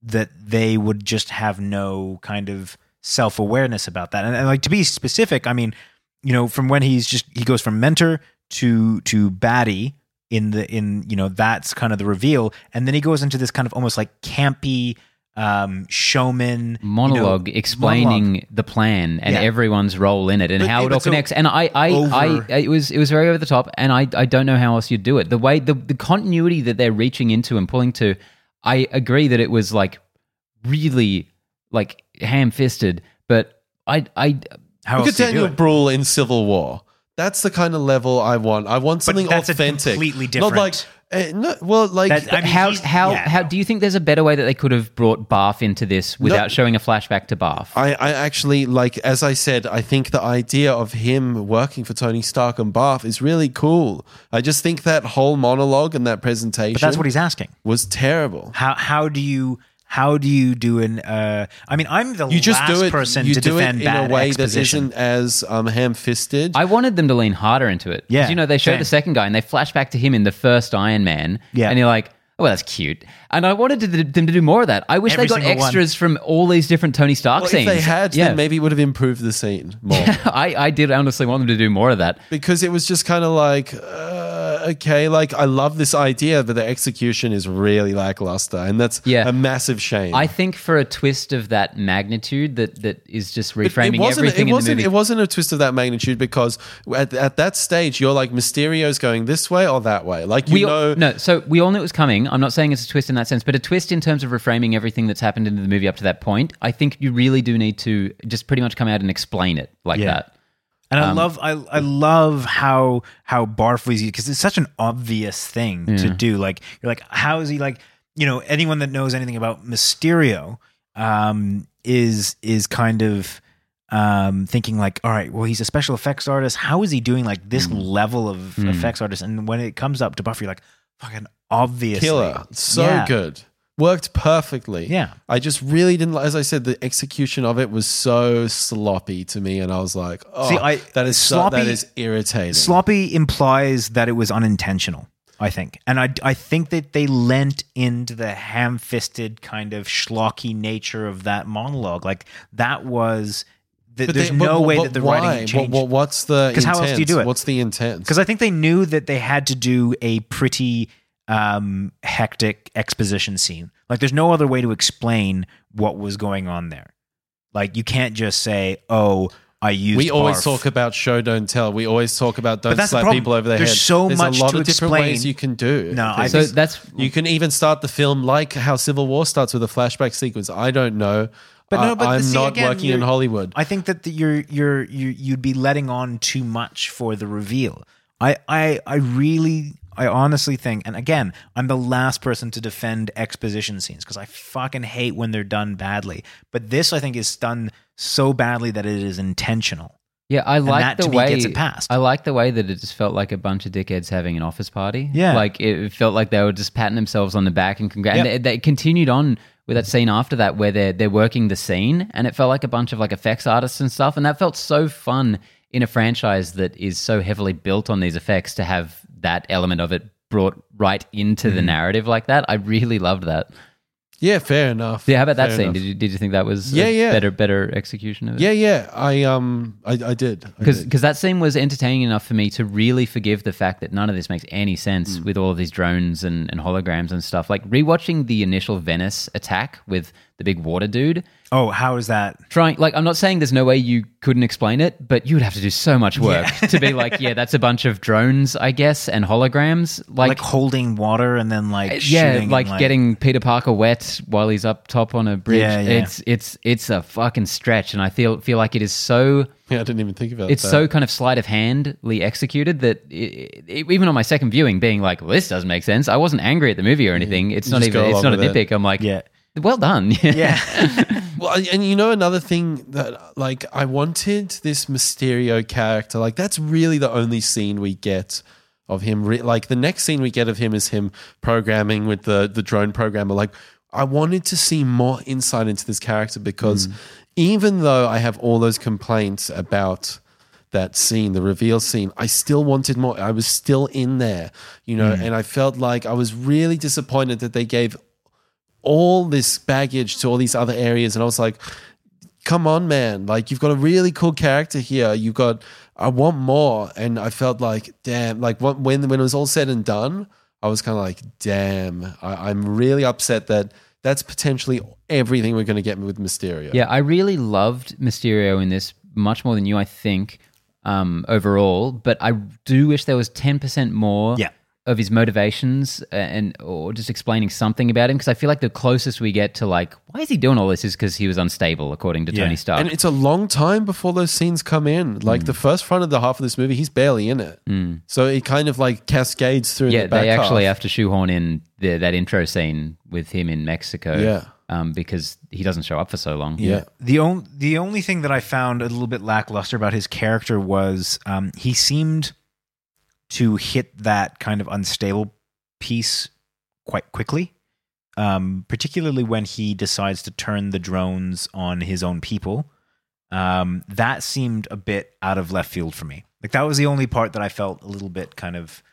that they would just have no kind of self awareness about that. And, and like to be specific, I mean, you know, from when he's just he goes from mentor to to baddie in the in you know that's kind of the reveal, and then he goes into this kind of almost like campy um showman you know, monologue explaining monologue. the plan and Yeah. everyone's role in it and But- how it all but so connects. And I, I, over- I, it was, it was very over the top, and I, I don't know how else you'd do it. The way the the continuity that they're reaching into and pulling to, I agree that it was like really like ham fisted, but I, I, How Look else at do you do Daniel it? Brühl in Civil War. That's the kind of level I want. I want something that's a authentic, completely Not like, different- eh, no, well, like That- I mean, how, he's- how, yeah. how do you think there's a better way that they could have brought Barf into this without showing a flashback to Barf? I, I actually like, as I said, I think the idea of him working for Tony Stark and Barf is really cool. I just think that whole monologue and that presentation But that's what he's asking. was terrible. How how do you how do you do an? Uh, I mean, I'm the You just last do it. person you to do it defend in a bad way exposition. that isn't as um, ham-fisted. I wanted them to lean harder into it. 'Cause, Yeah, You know, they show same. the second guy and they flash back to him in the first Iron Man. Yeah. And you're like, oh, well, that's cute. And I wanted to, them to do more of that. I wish Every they got single one. extras from all these different Tony Stark well, if scenes. they had, yeah. then maybe it would have improved the scene more. I, I did honestly want them to do more of that. because it was just kind of like uh, okay like i love this idea but the execution is really lackluster and that's Yeah. a massive shame I think for a twist of that magnitude that, that is just reframing it wasn't, everything it wasn't. It wasn't a twist of that magnitude because at, at that stage you're like Mysterio's going this way or that way. Like you we know, no, so we all knew it was coming. I'm not saying it's a twist in that sense, but a twist in terms of reframing everything that's happened in the movie up to that point. I think you really do need to just pretty much come out and explain it like Yeah. that. And I Um, love I I love how how Barf was because it's such an obvious thing to do. Like you're like, how is he like you know anyone that knows anything about Mysterio um, is is kind of um, thinking like, all right, well he's a special effects artist. How is he doing like this level of Mm. effects artist? And when it comes up to Buffy, you're like, fucking obvious, Killer. So Yeah. good. Worked perfectly. Yeah. I just really didn't, as I said, the execution of it was so sloppy to me. And I was like, oh, See, I- that is so, sloppy- that is irritating. Sloppy implies that it was unintentional. I think, and I, I think that they lent into the ham-fisted kind of schlocky nature of that monologue. Like that was. Th- But there's they- no but- way but that the why? writing changed. what, what's the 'Cause how else do you do it? What's the intent? Because I think they knew that they had to do a pretty um, hectic exposition scene. Like, there's no other way to explain what was going on there. Like, you can't just say, "Oh, I used." we always barf." talk about show don't tell. We always talk about don't slap people over the There's head. so There's so much a lot to of different explain. ways you can do. No, I. So think- that's You can even start the film like how Civil War starts with a flashback sequence. I don't know. But no, but I'm see, not again, working in Hollywood. I think that the, you're you're you you'd be letting on too much for the reveal. I I I really I honestly think, and again, I'm the last person to defend exposition scenes because I fucking hate when they're done badly. But this, I think, is done so badly that it is intentional. Yeah, I like that, the way gets it passed. I like the way that it just felt like a bunch of dickheads having an office party. Yeah. like it felt like they were just patting themselves on the back and congrat. Yep. And they, they continued on with that scene after that where they're they're working the scene, and it felt like a bunch of like effects artists and stuff, and that felt so fun in a franchise that is so heavily built on these effects to have that element of it brought right into Mm. the narrative like that. I really loved that. Yeah, fair enough. Yeah, how about that scene? enough. Did you did you think that was Yeah, a yeah. better better execution of it? Yeah, yeah. I um, I, I did. Because did. because that scene was entertaining enough for me to really forgive the fact that none of this makes any sense Mm. with all of these drones and, and holograms and stuff. Like rewatching the initial Venice attack with the big water dude. Oh, how is that? Trying like I'm not saying there's no way you couldn't explain it, but you would have to do so much work to be like, yeah, that's a bunch of drones, I guess, and holograms. Like, Like, holding water and then like yeah, shooting like, and, getting Peter Parker wet while he's up top on a bridge. Yeah, yeah. It's it's it's a fucking stretch, and I feel feel like it is so yeah, I didn't even think about it's that. so kind of sleight of handly executed that it, it, even on my second viewing, being like, well, "This doesn't make sense," I wasn't angry at the movie or anything. It's You not even it's not a with it. nitpick. I'm like, Yeah. Well done. yeah. Well, and you know another thing that like I wanted this Mysterio character. Like that's really the only scene we get of him. Re- like the next scene we get of him is him programming with the the drone programmer. Like I wanted to see more insight into this character because mm. even though I have all those complaints about that scene, the reveal scene, I still wanted more. I was still in there, you know, mm. and I felt like I was really disappointed that they gave all this baggage to all these other areas. And I was like, come on, man. Like, you've got a really cool character here. You've got, I want more. And I felt like, damn, like when, when it was all said and done, I was kind of like, damn, I, I'm really upset that that's potentially everything we're going to get with Mysterio. Yeah, I really loved Mysterio in this much more than you, I think, um, overall. But I do wish there was ten percent more Yeah. Of his motivations and or just explaining something about him because I feel like the closest we get to like why is he doing all this is because he was unstable, according to Yeah. Tony Stark. And it's a long time before those scenes come in. Like the first front of the half of this movie, he's barely in it. So it kind of like cascades through. in yeah, the back they actually half. have to shoehorn in the, that intro scene with him in Mexico. Yeah. Um, because he doesn't show up for so long. Yeah. The only the only thing that I found a little bit lackluster about his character was um, he seemed to hit that kind of unstable piece quite quickly. Um, particularly when he decides to turn the drones on his own people. Um, that seemed a bit out of left field for me. Like that was the only part that I felt a little bit kind of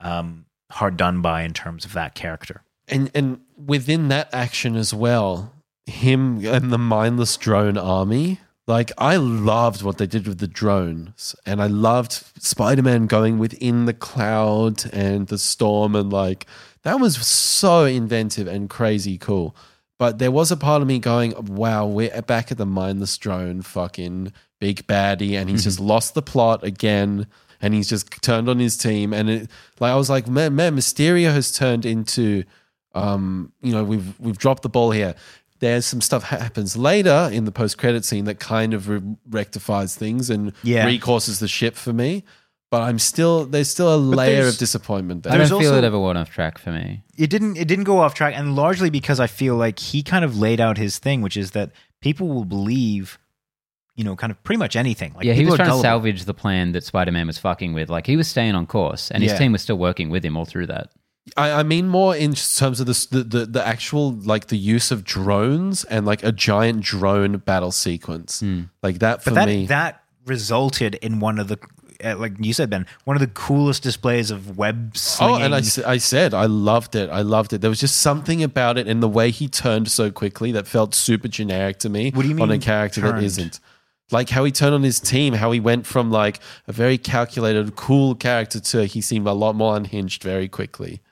um, hard done by in terms of that character. and and within that action as well, him and the mindless drone army. Like I loved what they did with the drones, and I loved Spider Man going within the cloud and the storm, and like that was so inventive and crazy cool. But there was a part of me going, "Wow, we're back at the mindless drone, fucking big baddie," and he's just lost the plot again, and he's just turned on his team, and it like I was like, "Man, man, Mysterio has turned into." um, you know, we've we've dropped the ball here. There's some stuff happens later in the post credit scene that kind of re- rectifies things and Yeah. recourses the ship for me. But I'm still there's still a layer of disappointment there. There's don't feel also- it ever went off track for me. it didn't it didn't go off track and largely because i feel like he kind of laid out his thing which is that people will believe you know kind of pretty much anything like yeah, he people was are trying to salvage the plan that Spider-Man was fucking with. Like he was staying on course, and his Yeah. team was still working with him all through that. I, I mean more in terms of this, the, the the actual like the use of drones and like a giant drone battle sequence like that for but that me. that resulted in one of the uh, like you said ben one of the coolest displays of web Oh, slinging and I said I loved it. I loved it. There was just something about it and the way he turned so quickly that felt super generic to me. What do you mean on a character that turned? isn't? Like how he turned on his team, how he went from like a very calculated, cool character to he seemed a lot more unhinged very quickly.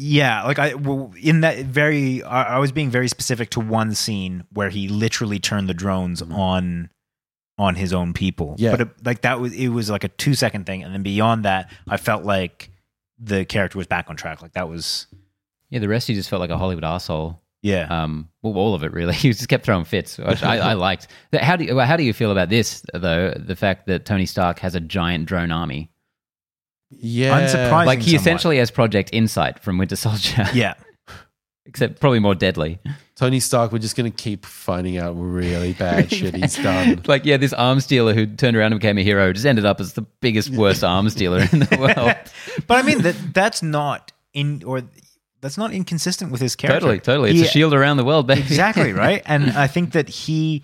Yeah, like I in that very, I, I was being very specific to one scene where he literally turned the drones on on his own people. Yeah. but it, like that was it was like a two second thing, and then beyond that, I felt like the character was back on track. Like that was Yeah, the rest he just felt like a Hollywood asshole. yeah. Um, well, all of it really. He just kept throwing fits, which I, I liked. How do you, how do you feel about this though? The fact that Tony Stark has a giant drone army, Yeah, Unsurprising. like he somewhat. essentially has Project Insight from Winter Soldier, yeah, except probably more deadly. Tony Stark. We're just gonna keep finding out really bad shit he's done. Like, yeah, this arms dealer who turned around and became a hero just ended up as the biggest, worst arms dealer in the world. but I mean that that's not in or that's not inconsistent with his character. totally, totally. It's He- a shield around the world, baby. exactly right and i think that he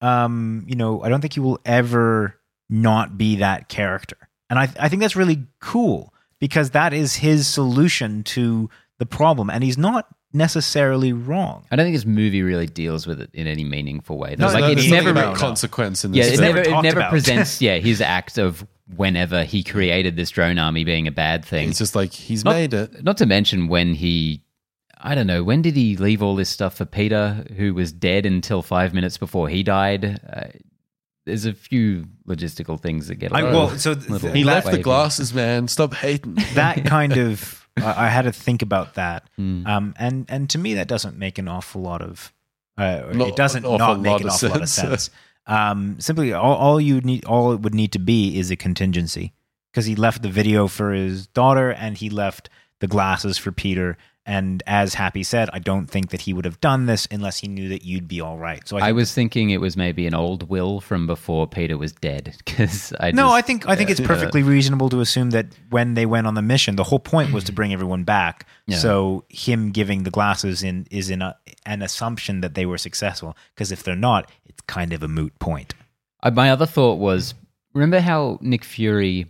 um you know i don't think he will ever not be that character and i i think that's really cool because that is his solution to the problem and he's not necessarily wrong I don't think this movie really deals with it in any meaningful way. No, like no, it's never nothing about consequence in yeah, this. it never, never it never about. presents yeah his act of whenever he created this drone army being a bad thing. It's just like he's Not- made it. Not to mention when he, I don't know, when did he leave all this stuff for Peter, who was dead until five minutes before he died? Uh, there's a few logistical things that get. a I, little- well so th- little He left the glasses, man. Stop hating. that kind of I, I had to think about that Hmm. um and and to me that doesn't make an awful lot of uh, Not it doesn't not make an of awful lot of sense. sense um simply all, all you need all it would need to be is a contingency because he left the video for his daughter and he left the glasses for peter and as happy said i don't think that he would have done this unless he knew that you'd be all right so i, I was thinking it was maybe an old will from before Peter was dead because I no, just- I think I think it's perfectly reasonable to assume that when they went on the mission, the whole point was to bring everyone back. Yeah. So him giving the glasses in is in a, an assumption that they were successful. Because if they're not, it's kind of a moot point. Uh, my other thought was remember how Nick Fury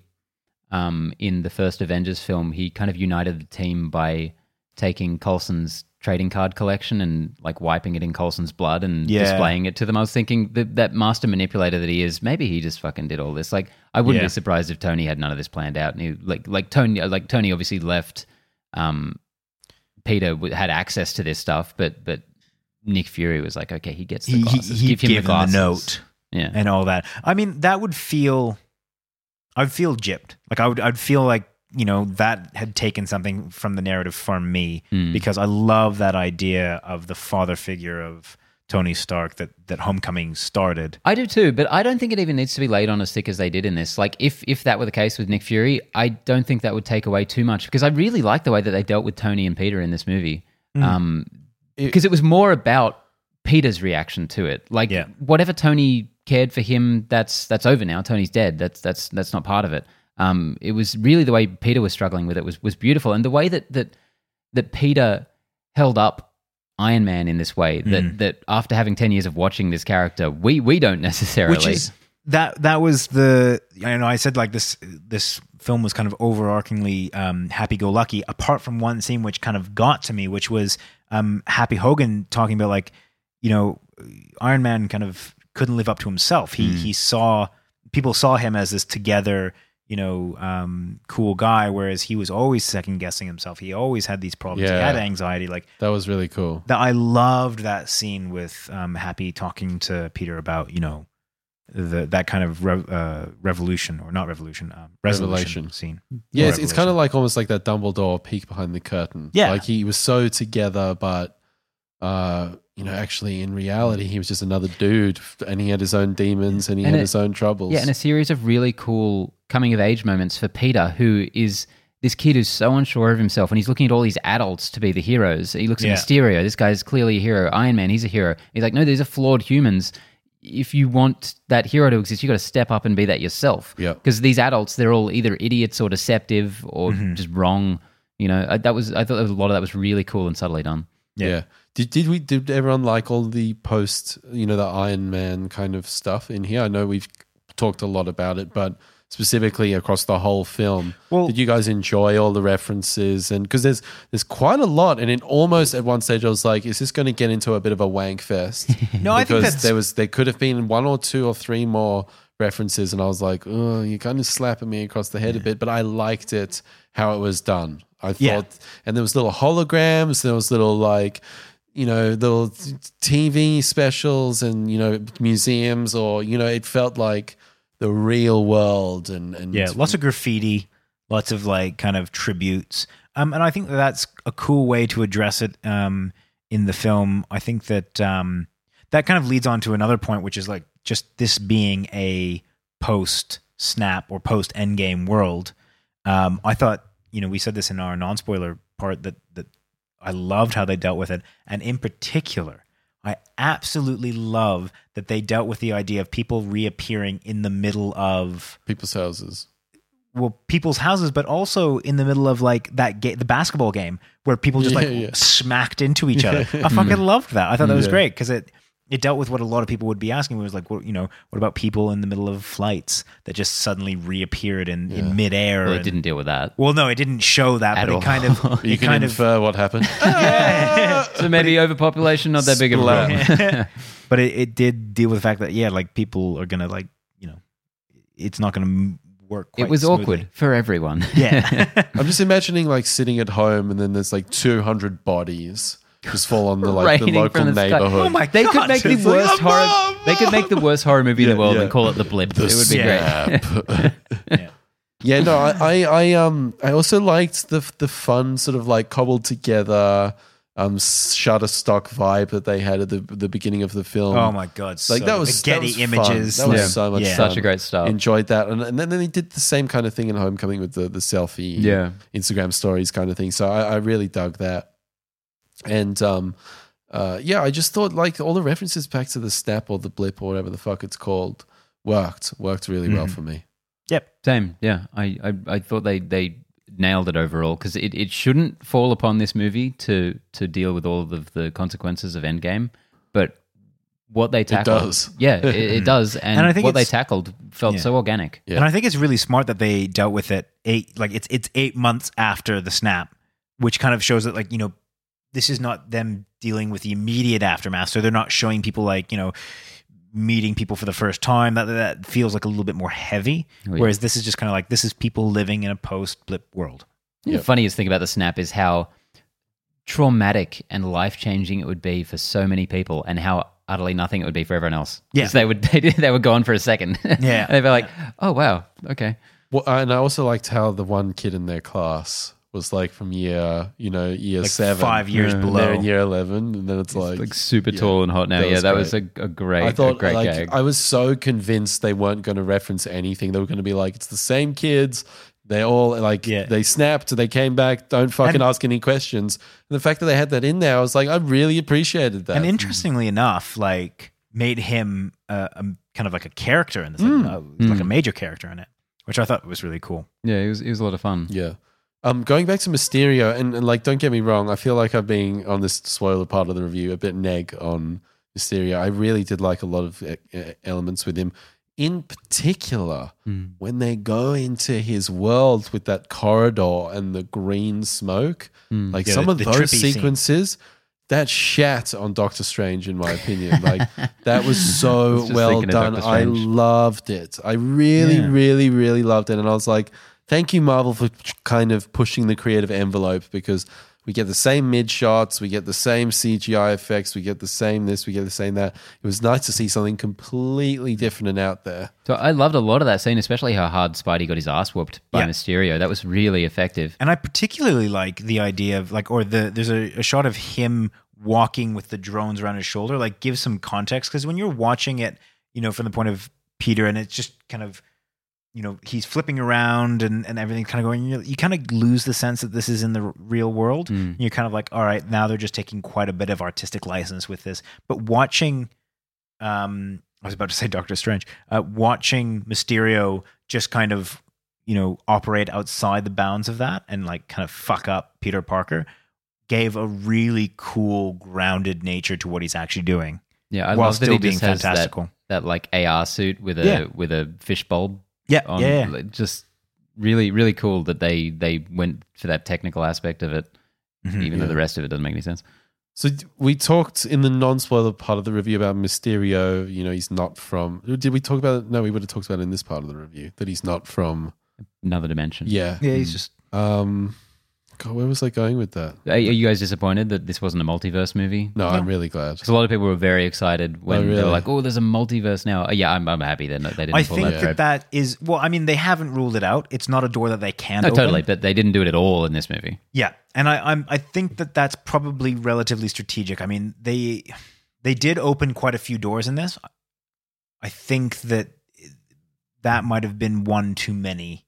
um, in the first Avengers film he kind of united the team by taking Coulson's trading card collection and like wiping it in Coulson's blood and Yeah. displaying it to them. I was thinking that that master manipulator that he is, maybe he just fucking did all this. Like I wouldn't Yeah. be surprised if Tony had none of this planned out and he like like Tony like Tony obviously left um, Peter had access to this stuff, but but Nick Fury was like, okay, he gets the He, he, he Give him gave the glasses. the note Yeah. and all that. I mean, that would feel, I'd feel gypped. Like I would, I'd feel like you know that had taken something from the narrative from me Mm. because I love that idea of the father figure of Tony Stark that that Homecoming started. I do too, but I don't think it even needs to be laid on as thick as they did in this. Like, if if that were the case with Nick Fury, I don't think that would take away too much because I really like the way that they dealt with Tony and Peter in this movie. Mm. Um, It- because it was more about Peter's reaction to it. Like, Yeah. whatever Tony cared for him, that's that's over now. Tony's dead. That's that's that's not part of it. Um, it was really the way Peter was struggling with it was was beautiful, and the way that that that Peter held up Iron Man in this way that Mhm. that after having ten years of watching this character, we we don't necessarily. which is that that was the I know I said like this this film was kind of overarchingly um, happy go lucky apart from one scene which kind of got to me which was um, Happy Hogan talking about like you know Iron Man kind of couldn't live up to himself he Mm. he saw people saw him as this together you know um, cool guy whereas he was always second guessing himself he always had these problems he had anxiety like That was really cool. that I loved that scene with um, Happy talking to Peter about you know the that kind of rev, uh, revolution or not revolution um, resolution Revelation. scene. Yeah, it's, it's kind of like almost like that Dumbledore peek behind the curtain. Yeah. like he was so together, but uh, you know, actually in reality, he was just another dude, and he had his own demons and he And had it- his own troubles. Yeah, and a series of really cool coming of age moments for Peter, who is this kid who's so unsure of himself, and he's looking at all these adults to be the heroes. He looks Yeah. at Mysterio. This guy's clearly a hero. Iron Man, he's a hero. He's like, no, these are flawed humans. If you want that hero to exist, you've got to step up and be that yourself. Yeah. Because these adults, they're all either idiots or deceptive or just wrong. You know, I, that was I thought a lot of that was really cool and subtly done. Yeah. Did did we did everyone like all the post you know the Iron Man kind of stuff in here? I know we've talked a lot about it, but specifically across the whole film, Well- did you guys enjoy all the references? And because there's there's quite a lot, and it almost at one stage I was like, is this going to get into a bit of a wank fest? No, I think there was there could have been one or two or three more references, and I was like, oh, you're kind of slapping me across the head a bit, but I liked it how it was done. I thought, Yeah. and there was little holograms, there was little like you know little TV specials and you know museums, or you know it felt like the real world and and Yeah, lots of graffiti, lots of like kind of tributes. Um, and I think that that's a cool way to address it um, in the film. I think that um, that kind of leads on to another point, which is like just this being a post snap or post endgame world. Um, I thought, you know, we said this in our non spoiler part that that I loved how they dealt with it, and in particular, I absolutely love that they dealt with the idea of people reappearing in the middle of people's houses. well people's houses, but also in the middle of like that ga- the basketball game where people just Yeah, like yeah. smacked into each other. I fucking loved that. I thought that was Yeah. great because it it dealt with what a lot of people would be asking. It was like, what you know, what about people in the middle of flights that just suddenly reappeared in, Yeah. in midair? Well, it and- didn't deal with that. Well, no, it didn't show that, At but all. it kind of You can kind of infer what happened. So maybe overpopulation not that big of a problem. but it, it did deal with the fact that yeah, like people are gonna like you know, it's not gonna work. Quite it was smoothly. awkward for everyone. Yeah, I'm just imagining like sitting at home and then there's like 200 bodies just fall on the like the Raining local from the sky. neighborhood. Oh my They could God. make the It's like, worst "Oh, horror. Mom, They could make the worst horror movie in Yeah, the world yeah. and call it the blip. The it would be great. snap. Yeah. yeah, no, I, I, I, um, I also liked the the fun sort of like cobbled together, um, Shutterstock vibe that they had at the the beginning of the film. Oh my god! Like so- that was the Getty that was images. Fun. That was Yeah. so much Yeah. fun. Such a great start. Enjoyed that, and, and then they did the same kind of thing in Homecoming with the the selfie, Yeah. Instagram stories kind of thing. So I, I really dug that, and um, uh, yeah, I just thought like all the references back to the snap or the blip or whatever the fuck it's called worked worked really well Mhm. for me. Yep. Same. Yeah. I, I, I thought they, they nailed it overall because it, it shouldn't fall upon this movie to, to deal with all of the consequences of Endgame. But what they tackled. does. Yeah, it, it does. And, And I think what they tackled felt Yeah. so organic. Yeah. And I think it's really smart that they dealt with it eight like it's it's eight months after the snap, which kind of shows that like you know this is not them dealing with the immediate aftermath. So they're not showing people like you know meeting people for the first time. That that feels like a little bit more heavy. Oh, yeah. Whereas this is just kind of like this is people living in a post blip world. Yeah. The funniest thing about the snap is how traumatic and life changing it would be for so many people, and how utterly nothing it would be for everyone else. Yeah. 'Cause they would they, they were gone for a second. Yeah. and they'd be like, "Oh wow, okay." Well, and I also liked how the one kid in their class was like from year, you know, year Like seven, five years Yeah. and below. they're in year eleven, and then it's like, like super yeah, tall and hot now. that yeah, was that great. was a, a great, I thought, a great like, gag. I was so convinced they weren't going to reference anything. They were going to be like, it's the same kids. They all like Yeah. they snapped, they came back. Don't fucking And- ask any questions. And the fact that they had that in there, I was like, I really appreciated that. And interestingly enough, like made him uh, a, kind of like a character in this, like, uh, like a Mm. major character in it, which I thought was really cool. yeah, it was it was a lot of fun. Yeah. Um, going back to Mysterio, and, and like, don't get me wrong, I feel like I've been on this spoiler part of the review a bit neg on Mysterio. I really did like a lot of uh, elements with him. In particular, Mm. when they go into his world with that corridor and the green smoke, Mm. like Yeah, some the- of the those trippy scene. sequences, that shat on Doctor Strange, in my opinion. Like that was so was well done. I loved it. I really, Yeah. really, really loved it. And I was like, thank you, Marvel, for kind of pushing the creative envelope because we get the same mid shots, we get the same CGI effects, we get the same this, we get the same that. It was nice to see something completely different and out there. So I loved a lot of that scene, especially how hard Spidey got his ass whooped by Yeah. Mysterio. That was really effective. And I particularly like the idea of like, or the there's a, a shot of him walking with the drones around his shoulder, like give some context because when you're watching it, you know, from the point of Peter, and it's just kind of, you know, he's flipping around and and everything's kind of going. You, you kind of lose the sense that this is in the r- real world. Mm. You're kind of like, all right, now they're just taking quite a bit of artistic license with this. But watching, um, I was about to say Doctor Strange, uh, watching Mysterio just kind of, you know, operate outside the bounds of that and like kind of fuck up Peter Parker gave a really cool, grounded nature to what he's actually doing, Yeah, I while love that still he being just has that, fantastical. that like AR suit with a Yeah. with a fish bulb Yeah, on. yeah, yeah. Like, Just really, really cool that they they went for that technical aspect of it, Mhm. even though the rest of it doesn't make any sense. So we talked in the non-spoiler part of the review about Mysterio. You know, he's not from. Did we talk about it? No, we would have talked about it in this part of the review that he's not from. Another dimension. Yeah. Yeah, he's just Um. God, where was I going with that? Are, are you guys disappointed that this wasn't a multiverse movie? No, I'm really glad. Because a lot of people were very excited when Oh, they really? were like, "Oh, there's a multiverse now." Uh, yeah, I'm, I'm happy that they didn't I pull think that that trope. that is well. I mean, they haven't ruled it out. It's not a door that they can't. No, open. totally, but they didn't do it at all in this movie. Yeah, and I, I'm I think that that's probably relatively strategic. I mean, they they did open quite a few doors in this. I think that that might have been one too many.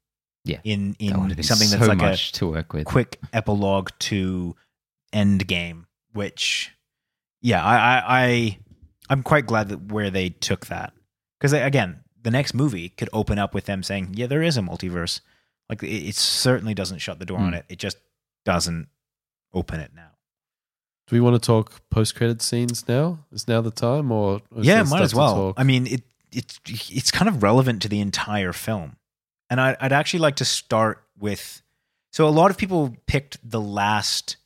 Yeah. in That would in been something so that's like much to work with. a quick epilogue to end game, which yeah, I I, I I'm quite glad that where they took that because again, the next movie could open up with them saying, "Yeah, there is a multiverse." Like it, it certainly doesn't shut the door on Hmm. it. It just doesn't open it now. Do we want to talk post-credit scenes now? Is now the time, or or yeah, there might as well. I mean, it it's it's kind of relevant to the entire film, and I, I'd actually like to start with. So a lot of people picked the last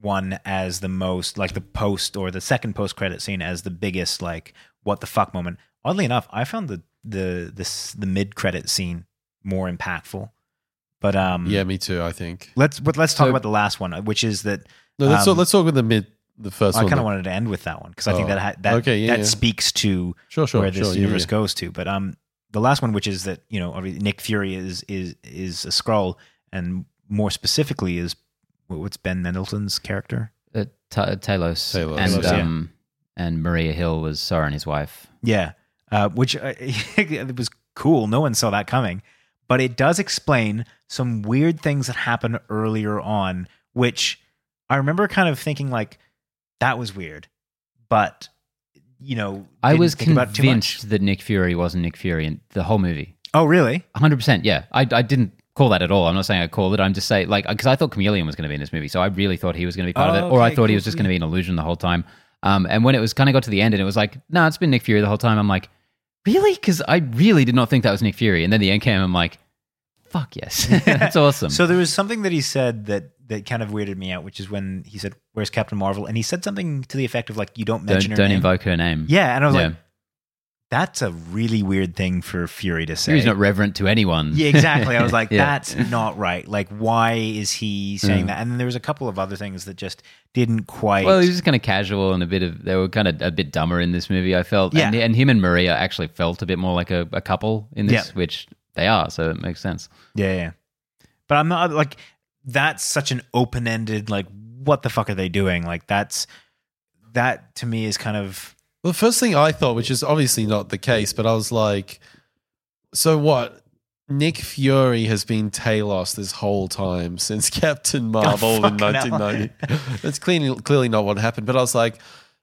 one as the most like the post or the second post credit scene as the biggest like what the fuck moment. Oddly enough, I found the the this the mid credit scene more impactful. But um, yeah, me too. I think. let's but let's talk So- about the last one, which is that No, let's Um, talk, let's talk with the mid, the first I kind of wanted to end with that one because I think Oh, that ha- that okay, yeah, that yeah. speaks to Sure, sure, where this sure. universe yeah. goes to. But um, the last one, which is that you know, obviously Nick Fury is is is a Skrull, and more specifically is what's Ben Mendelsohn's character? Uh, Ta- Talos, Talos, and yeah. um, and Maria Hill was Soren, his wife. Yeah, uh, which uh, it was cool. No one saw that coming, but it does explain some weird things that happen earlier on, which I remember kind of thinking like that was weird, but you know, I was think about too much. convinced that Nick Fury wasn't Nick Fury in the whole movie. Oh, really? 100%. Yeah. I, I didn't call that at all. I'm not saying I called it. I'm just saying, like, because I thought Chameleon was going to be in this movie. So I really thought he was going to be part of Oh, it. Or I thought he was just going to be an illusion the whole time. Um, and when it was kind of got to the end and it was like, no, it's been Nick Fury the whole time, I'm like, really? Because I really did not think that was Nick Fury. And then the end came, I'm like, fuck yes. That's awesome. So there was something that he said that that kind of weirded me out, which is when he said, "Where's Captain Marvel?" and he said something to the effect of like, "You don't don't mention her don't name." invoke her name. Yeah, and I was Yeah. like, "That's a really weird thing for Fury to say." Fury's not reverent to anyone. yeah, exactly. I was like, Yeah. "That's not right." Like, why is he saying Mm. that? And then there was a couple of other things that just didn't quite. Well, he was just kind of casual and a bit of. They were kind of a bit dumber in this movie. I felt, and, Yeah. and him and Maria actually felt a bit more like a, a couple in this, Yeah. which they are. So it makes sense. yeah, yeah. But I'm not like that's such an open-ended like what the fuck are they doing? Like that's that to me is kind of Well, the first thing I thought, which is obviously not the case, but I was like, so what? Nick Fury has been Talos this whole time since Captain oh, Marvel in Oh, hell. 1990. That's clearly, clearly not what happened. But I was like,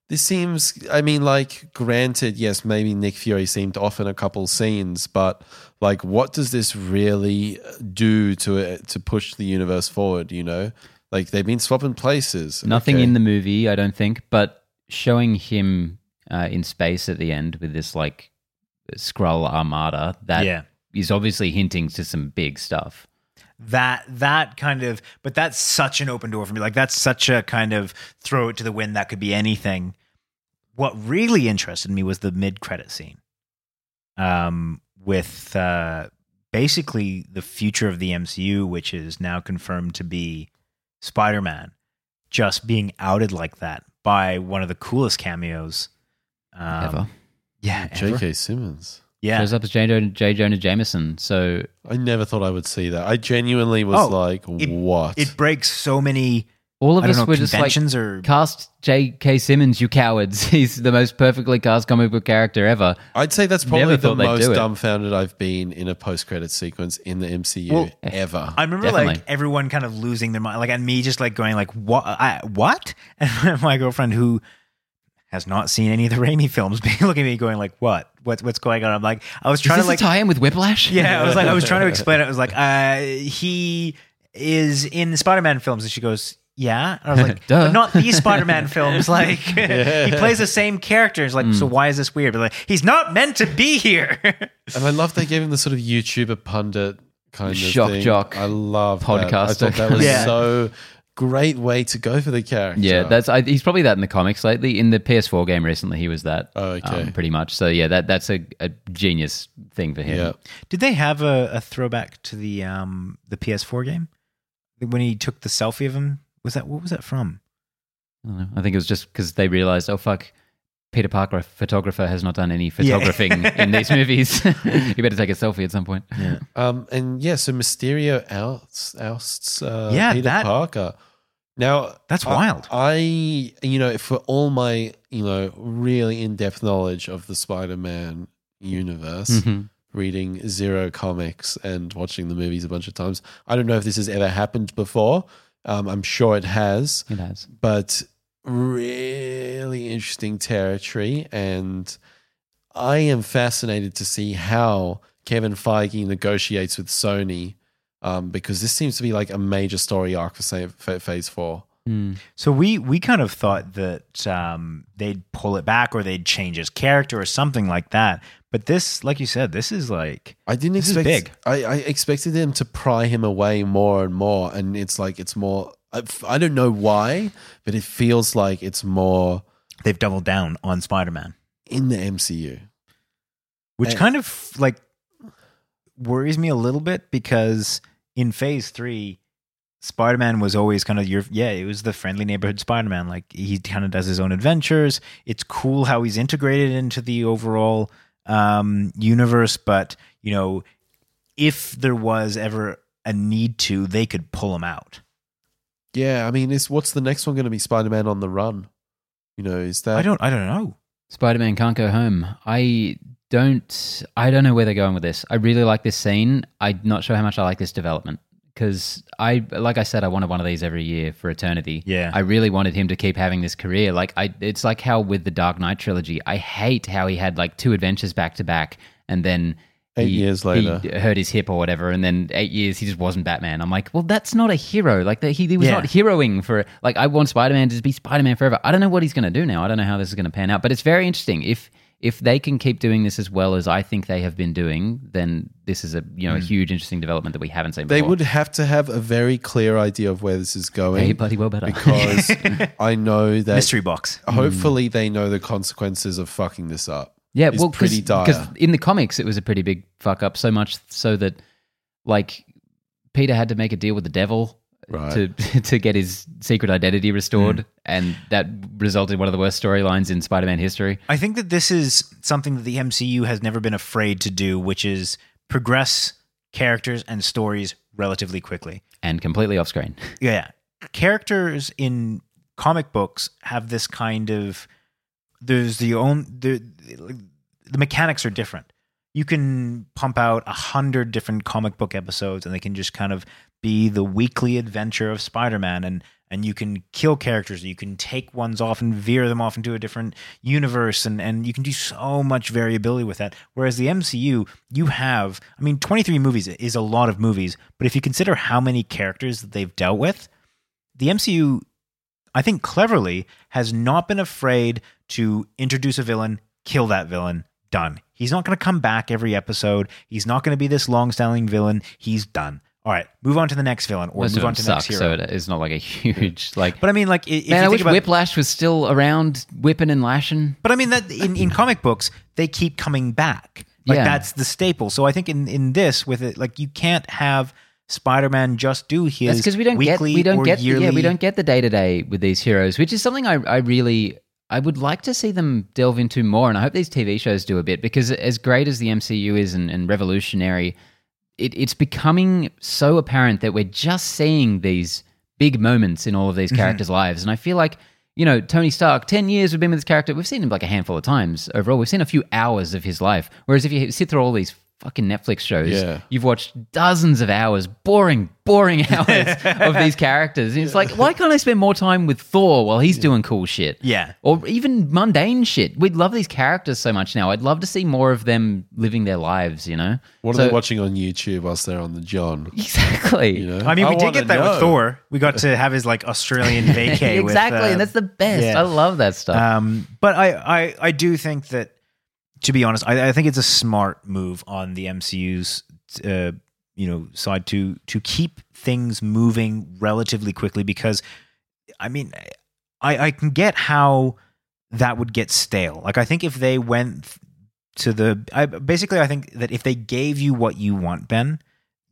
this seems, I mean, like, granted, yes, maybe Nick Fury seemed off in a couple scenes, but like, what does this really do to it to push the universe forward? You know, like they've been swapping places. Nothing Okay. in the movie, I don't think, but showing him uh, in space at the end with this like Skrull armada that is yeah. obviously hinting to some big stuff. that that kind of but that's such an open door for me like that's such a kind of throw it to the wind that could be anything what really interested me was the mid-credit scene um with uh basically the future of the MCU which is now confirmed to be Spider-Man just being outed like that by one of the coolest cameos um, ever. yeah ever. J.K. Simmons. yeah Shows up as J. Jonah, J. Jonah Jameson. So I never thought I would see that. I genuinely was Oh, like, it- what? it breaks so many all of us know were just like or cast J.K. Simmons, you cowards. He's the most perfectly cast comic book character ever. I'd say that's probably Never the most dumbfounded I've been in a post-credit sequence in the MCU Well, ever. I remember Definitely. like everyone kind of losing their mind, like and me just like going like what I, what, and my girlfriend who has not seen any of the Raimi films, being looking at me going like what what's what's going on? I'm like I was Is trying this to like tie-in with Whiplash? yeah, I was like I was trying to explain it. I was like uh, he is in the Spider-Man films, and she goes. Yeah, and I was like, Duh. but not these Spider-Man films. Like, he plays the same character. It's like, Hmm. so why is this weird? But like, he's not meant to be here. and I love they gave him the sort of YouTuber pundit kind of Shock thing. jock I love that. I podcaster. thought that was Yeah. so great way to go for the character. Yeah, that's I, he's probably that in the comics lately. In the PS4 game recently, he was that. Oh, okay. um, pretty much. So yeah, that that's a, a genius thing for him. yeah. Did they have a, a throwback to the um the PS4 game when he took the selfie of him? Was that what was that from? I, don't know. I think it was just because they realized, oh fuck, Peter Parker, a photographer, has not done any photographing in these movies. you better take a selfie at some point. Yeah, Um, and yeah, so Mysterio ousts, ousts uh, Yeah, Peter that- Parker. Now That's I- wild. I, you know, for all my you know really in depth knowledge of the Spider-Man universe, Mhm. reading zero comics and watching the movies a bunch of times, I don't know if this has ever happened before. Um, I'm sure it has It has. but really interesting territory. And I am fascinated to see how Kevin Feige negotiates with Sony um, because this seems to be like a major story arc for for Phase Four. Mm. So we we kind of thought that um, they'd pull it back or they'd change his character or something like that. But this, like you said, this is like I didn't This is expect. big. I, I expected them to pry him away more and more, and it's like it's more. I, I don't know why, but it feels like it's more they've doubled down on Spider-Man, in the MCU. which Eh. kind of like worries me a little bit because in Phase Three. Spider-Man was always kind of your yeah, it was the friendly neighborhood Spider-Man. Like he kind of does his own adventures. It's cool how he's integrated into the overall um, universe, but you know, if there was ever a need to, they could pull him out. Yeah, I mean, is what's the next one going to be? Spider Man on the Run. You know, is that I don't I don't know. Spider-Man can't go home. I don't. I don't know where they're going with this. I really like this scene. I'm not sure how much I like this development because I, like I said, I wanted one of these every year for eternity. Yeah. I really wanted him to keep having this career. Like I, it's like how with the Dark Knight trilogy, I hate how he had like two adventures back to back, and then. Eight he- years later. he hurt his hip or whatever, and then eight years he just wasn't Batman. I'm like, well, that's not a hero. Like that, he, he was Yeah. not heroing for. Like I want Spider Man to be Spider Man forever. I don't know what he's going to do now. I don't know how this is going to pan out, but it's very interesting. If if they can keep doing this as well as I think they have been doing, then this is a you know a huge interesting development that we haven't seen. Hmm. They before. would have to have a very clear idea of where this is going. Hey, bloody well better. because I know that Mystery box. hopefully they know the consequences of fucking this up. Yeah, is well, pretty dire. Because in the comics, it was a pretty big fuck up. So much so that, like, Peter had to make a deal with the devil Right. to to get his secret identity restored, Hmm. and that resulted in one of the worst storylines in Spider-Man history. I think that this is something that the MCU has never been afraid to do, which is progress characters and stories relatively quickly. And completely off screen. Yeah. Characters in comic books have this kind of there's the own the the mechanics are different. You can pump out a hundred different comic book episodes and they can just kind of be the weekly adventure of Spider-Man and and you can kill characters, you can take ones off and veer them off into a different universe and and you can do so much variability with that. Whereas the MCU, you have I mean 23 movies is a lot of movies, but if you consider how many characters that they've dealt with, the MCU, I think cleverly, has not been afraid to introduce a villain, kill that villain, done. He's not going to come back every episode. He's not going to be this long-standing villain. He's done. All right, move on to the next villain or Most move on to the next hero. so it- it's not like a huge like. but I mean, like, i- if Man, you I think wish about, Whiplash was still around, whipping and lashing. but I mean that in, in comic books they keep coming back. Like Yeah. that's the staple. So I think in in this with it, like you can't have Spider-Man just do his That's because we don't get weekly we don't or get yearly. yeah we don't get the day to day with these heroes, which is something I I really I would like to see them delve into more, and I hope these TV shows do a bit because as great as the MCU is and, and revolutionary, it, it's becoming so apparent that we're just seeing these big moments in all of these mm-hmm. characters' lives. And I feel like, you know, Tony Stark, 10 years we've been with this character. We've seen him like a handful of times overall. We've seen a few hours of his life. Whereas if you sit through all these fucking Netflix shows, Yeah. you've watched dozens of hours, boring, boring hours of these characters. And it's like, why can't I spend more time with Thor while he's doing cool shit? Yeah. Or even mundane shit. We'd love these characters so much now. I'd love to see more of them living their lives, you know? What are they watching on YouTube whilst they're on the John? Exactly. You know? I mean, we did get that know. with Thor. We got to have his like Australian vacay. with, exactly, uh, and that's the best. yeah. I love that stuff. Um, but I, I, I do think that, to be honest, I, I think it's a smart move on the MCU's, uh, you know, side to to keep things moving relatively quickly because, I mean, I, I can get how that would get stale. Like, I think if they went to the, I, basically, I think that if they gave you what you want, Ben,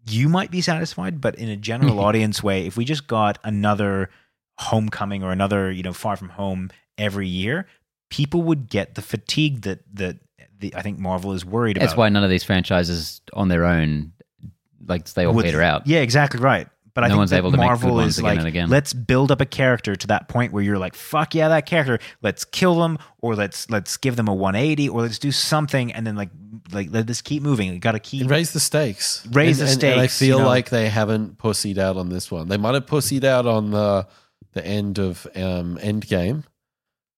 you might be satisfied. But in a general audience way, if we just got another homecoming or another you know far from home every year people would get the fatigue that that the, i think marvel is worried That's about That's why none of these franchises on their own, like they all Would- peter out. yeah exactly right but i No think one's able to make good marvel ones is again like and again. let's build up a character to that point where you're like fuck yeah that character let's kill them or let's let's give them a 180 or let's do something and then like like let this keep moving you gotta keep And raise the stakes. Raise And- the and- And I feel you know. like they haven't pussied out on this one. They might have pussied out on the the end of um, Endgame.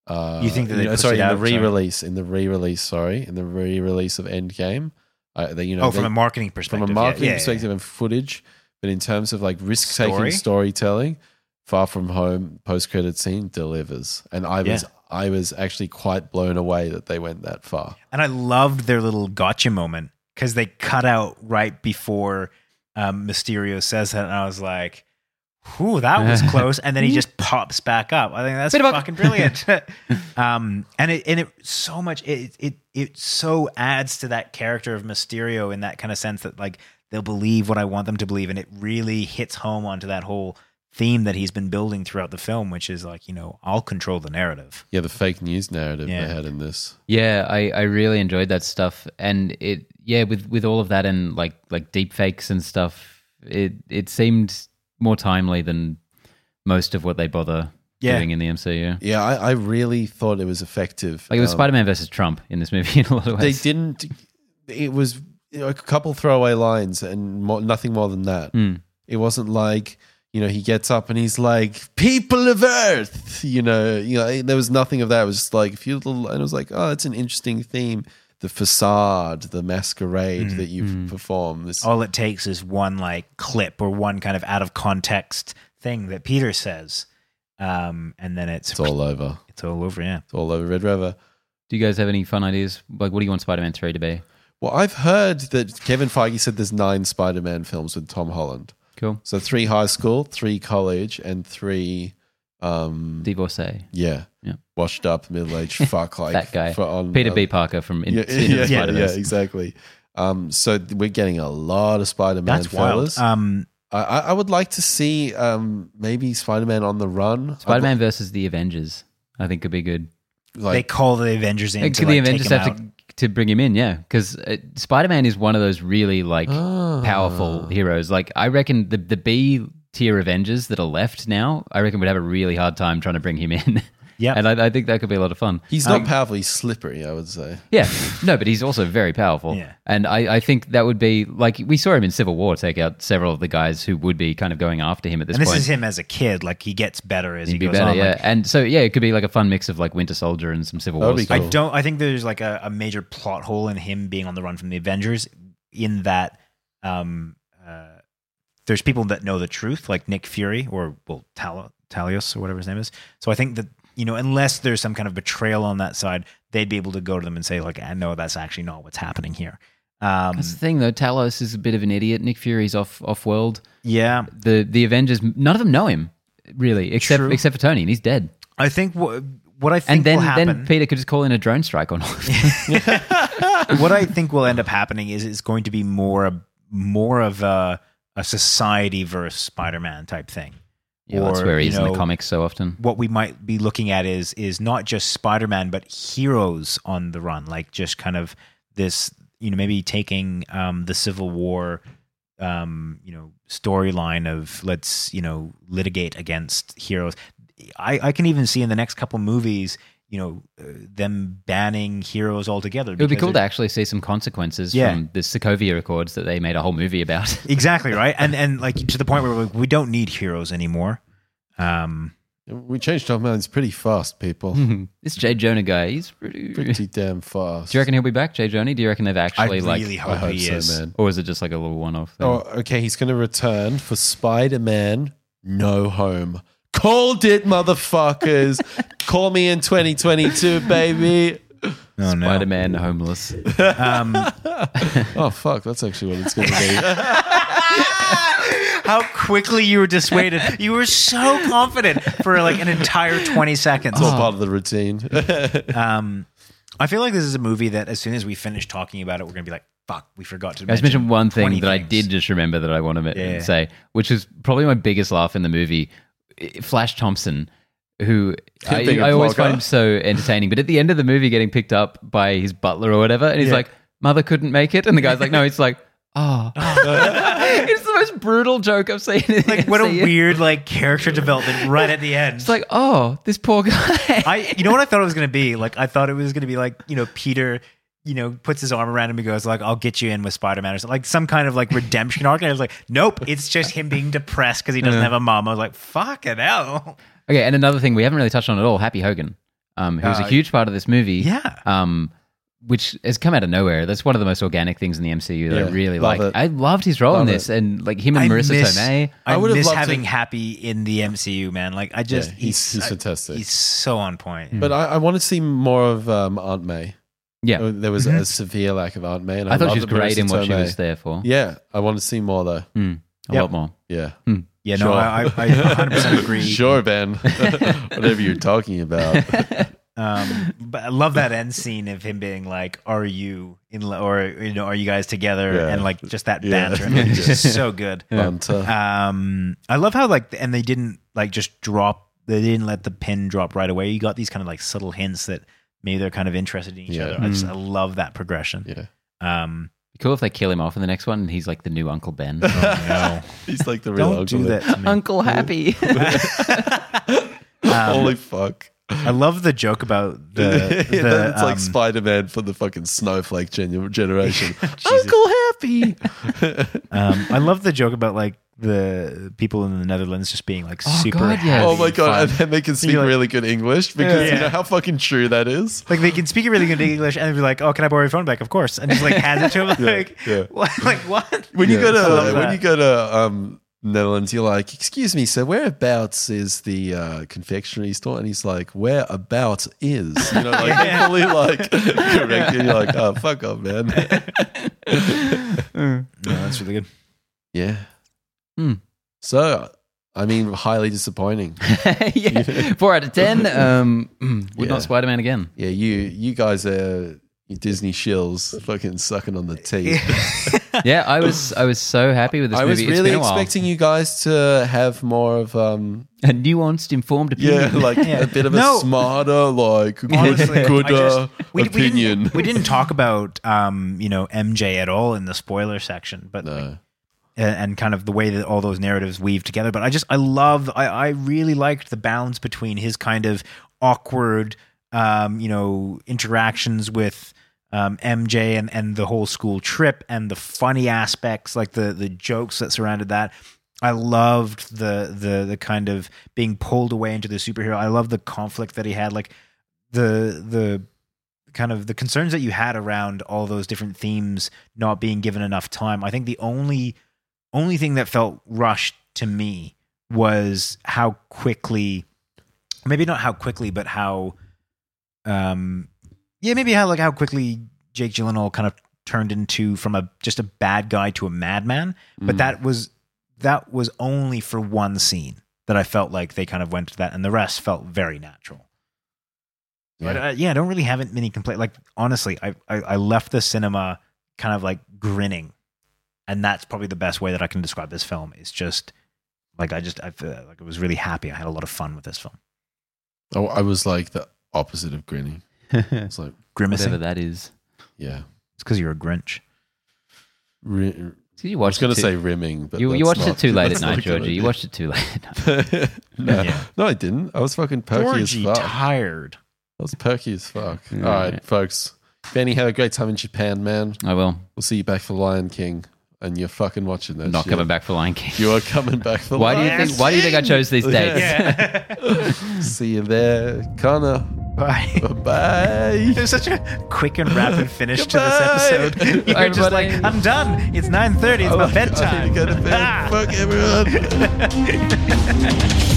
Uh, You think that they know, sorry in out, the re-release in the re-release sorry in the re-release of Endgame. Uh, they, you know, oh from they- a marketing perspective. from perspective a yeah, marketing yeah, yeah. perspective and footage, but in terms of like risk taking Story? storytelling, Far From Home post credit scene delivers, and I was Yeah. I was actually quite blown away that they went that far. And I loved their little gotcha moment because they cut out right before um, Mysterio says that, and I was like, "Whew, that was close." And then he just pops back up. I think that's Bit fucking brilliant. um, and it and it so much it it it so adds to that character of Mysterio in that kind of sense that like they'll believe what I want them to believe, and it really hits home onto that whole theme that he's been building throughout the film, which is like you know I'll control the narrative. Yeah, the fake news narrative Yeah. they had in this. Yeah, I, I really enjoyed that stuff, and it yeah with with all of that and like like deep fakes and stuff, it it seemed more timely than most of what they bother Yeah. doing in the MCU. Yeah, I, I really thought it was effective. Like it was Um, Spider Man versus Trump in this movie in a lot of ways. They didn't. It was a couple throwaway lines and more, nothing more than that. Hmm. It wasn't like you know he gets up and he's like people of Earth. You know, you know there was nothing of that. It was just like a few little, and it was like oh, it's an interesting theme. The facade, the masquerade Hmm. that you've performed. This, all it takes is one like clip or one kind of out of context thing that Peter says, um, and then it's it's all over. it's all over. Yeah, It's all over Red Rover. Do you guys have any fun ideas? Like, what do you want Spider Man three to be? Well, I've heard that Kevin Feige said there's nine Spider-Man films with Tom Holland. Cool. So three high school, three college, and three, um, Divorcee. yeah, Yeah. washed up middle-aged fuck like that guy. for- on Peter uh, B. Parker from in- Yeah, Into yeah, the yeah, yeah, exactly. Um, so we're getting a lot of Spider-Man that's wild. fellas. Um, I, I I would like to see um, maybe Spider-Man on the run. Spider Man versus the Avengers. I think could be good. I'd they call the Avengers in Like, to the like, Avengers take him have out. to to bring him in, yeah, because uh, Spider Man is one of those really like Ah. powerful heroes. Like I reckon the the B tier Avengers that are left now, I reckon we'd have a really hard time trying to bring him in. Yeah. and I, I think that could be a lot of fun. he's not powerful. He's slippery. I would say. Yeah, no, but he's also very powerful. Yeah. And I, I think that would be like we saw him in Civil War take out several of the guys who would be kind of going after him at this and this point. is him as a kid. Like he gets better as He'd he be goes better, on. yeah. Like, and so yeah, it could be like a fun mix of like Winter Soldier and some Civil War cool. I don't. I think there's like a, a major plot hole in him being on the run from the Avengers. In that, um, there's people that know the truth, like Nick Fury or well, Tal- Talios or whatever his name is. So I think that you know, unless there's some kind of betrayal on that side, they'd be able to go to them and say, like, I know that's actually not what's happening here. Um, That's the thing though. Talos is a bit of an idiot. Nick Fury's off off world. yeah, The the Avengers, none of them know him really, except True. except for Tony, and he's dead. I think what what I think And then will happen. then Peter could just call in a drone strike on what I think will end up happening is it's going to be more a more of a a society versus Spider-Man type thing. Yeah, that's where he's you is in the comics so often. What we might be looking at is is not just Spider-Man, but heroes on the run, like just kind of this, you know, maybe taking um, the Civil War um, you know storyline of let's you know litigate against heroes. I, I can even see in the next couple movies, you know, uh, them banning heroes altogether. It would be because cool to actually see some consequences Yeah. from the Sokovia Accords that they made a whole movie about. exactly right, and and like to the point where we, we don't need heroes anymore. Um, We changed our minds pretty fast, people. this J. Jonah guy, he's pretty. pretty damn fast. Do you reckon he'll be back, J. Jonah? Do you reckon they've I actually like, really hope I hope he so, is. man. or is it just like a little one-off? Thing? Oh, okay. He's going to return for Spider Man No Home. Called it, motherfuckers. Call me in 2022, baby. Oh no. Spider-Man homeless. Um, Oh, fuck. That's actually what it's going to be. how quickly you were dissuaded. You were so confident for like an entire 20 seconds. It's all part of the routine. Um, I feel like this is a movie that as soon as we finish talking about it, we're going to be like, fuck, we forgot to I just mentioned one thing 20 that I did just remember that I want to Yeah. say, which is probably my biggest laugh in the movie. Flash Thompson, who I, I always find him so entertaining, but at the end of the movie, getting picked up by his butler or whatever, and he's Yeah. like, "Mother couldn't make it," and the guy's like, "No," it's like, "Oh." it's the most brutal joke I've seen. Like, what a weird like character development right at the end. It's like, oh, this poor guy. I, you know what I thought it was going to be? Like, I thought it was going to be like, you know, Peter, you know, puts his arm around him and goes like, "I'll get you in with Spider Man," or something. like some kind of like redemption arc. And I was like, nope, it's just him being depressed because he doesn't have a mom. I was like, fucking hell. Okay, and another thing we haven't really touched on at all, Happy Hogan, um, who was a Uh, huge part of this movie. Yeah. Um, which has come out of nowhere. That's one of the most organic things in the MCU that I really like. it. I loved his role in Love this, and like him and I Marisa miss, Tomei. I, I would've miss loved having to- Happy in the MCU, man. Like, I just Yeah, he's- he's fantastic. He's so on point. but I, I want to see more of um, Aunt May. Yeah, There was a severe lack of Aunt May. And I thought she was the great in Marisa what she was there for. Yeah, I want to see more though. Mm, a Yep. lot more. Yeah. Yeah, no, Sure. I, I, I 100% agree. Sure, Ben. Whatever you're talking about. Um, but I love that end scene of him being like, "Are you in, lo- or you know, are you guys together?" Yeah. And like just that Yeah. banter, and it's just so good. Bunter. Um, I love how like, and they didn't like just drop. They didn't let the pin drop right away. You got these kind of like subtle hints that maybe they're kind of interested in each Yeah. other. I just I love that progression. Yeah. Um, Cool if they kill him off in the next one, and he's like the new Uncle Ben. no, He's like the real don't do uncle. that to me. Uncle Happy. Holy fuck. I love the joke about the, the That's like um, Spider Man for the fucking snowflake gen- generation. Jesus. Uncle Happy. Um, I love the joke about like the people in the Netherlands just being like Oh, super. God, yeah. oh my god, fun. and then they can speak like- really good English because Yeah. you know how fucking true that is. Like they can speak really good English and be like, "Oh, can I borrow your phone back?" Of course, and just like hands it to him. Like, yeah. what? Like what? When you Yeah, go I love to when you go to um, Netherlands, you're like, "Excuse me, so whereabouts is the uh, confectionery store?" And he's like, "Whereabouts is?" You know, like Yeah. fully like correct you. You're like, "Oh, fuck off, man." No, that's really good. yeah. Hmm. So, I mean, highly disappointing. yeah. Four out of ten. Um, mm, would Yeah. not Spider Man again. Yeah, you you guys are you Disney shills, fucking sucking on the teeth. Yeah, I was I was so happy with this I was movie. It's really been a while. expecting you guys to have more of um a nuanced, informed yeah, opinion. like Yeah. a bit of No. a smarter, like good, Honestly, good just- we, we opinion. didn't, we didn't talk about um, you know MJ at all in the spoiler section, but no. and, and kind of the way that all those narratives weave together. But I just I love I, I really liked the balance between his kind of awkward um, you know interactions with um, MJ and and the whole school trip and the funny aspects like the the jokes that surrounded that. I loved the the the kind of being pulled away into the superhero. I love the conflict that he had like the the kind of the concerns that you had around all those different themes not being given enough time. I think the only only thing that felt rushed to me was how quickly maybe not how quickly but how um yeah maybe how like how quickly Jake Gyllenhaal kind of turned into from a just a bad guy to a madman but Mm. that was that was only for one scene that I felt like they kind of went to that and the rest felt very natural Yeah. but uh, yeah, I don't really have many complaints. Like honestly, I, I I left the cinema kind of like grinning, and that's probably the best way that I can describe this film. It's just like I just I feel like I was really happy. I had a lot of fun with this film. Oh, I was like the opposite of grinning. It's like, Grimacing. Whatever that is. yeah, It's because you're a Grinch. Re- So you I was going to say rimming, but you, you watched not- it too late at night, Georgie. You watched it too late at night. no, Yeah. no, I didn't. I was fucking perky as Georgie, fuck. tired. I was perky as fuck. Yeah. All right, folks. Benny, have a great time in Japan, man. I will. We'll see you back for Lion King, and you're fucking watching that. Not shit. coming back for Lion King. You are coming back for Why do you Lion think? Why do you think I chose these dates? Yeah. See you there, Connor. Bye. Bye. It was such a quick and rapid finish to this episode. You're just like, I'm done. It's 9.30. It's Oh my my God, bedtime. I need to go to bed. Fuck everyone.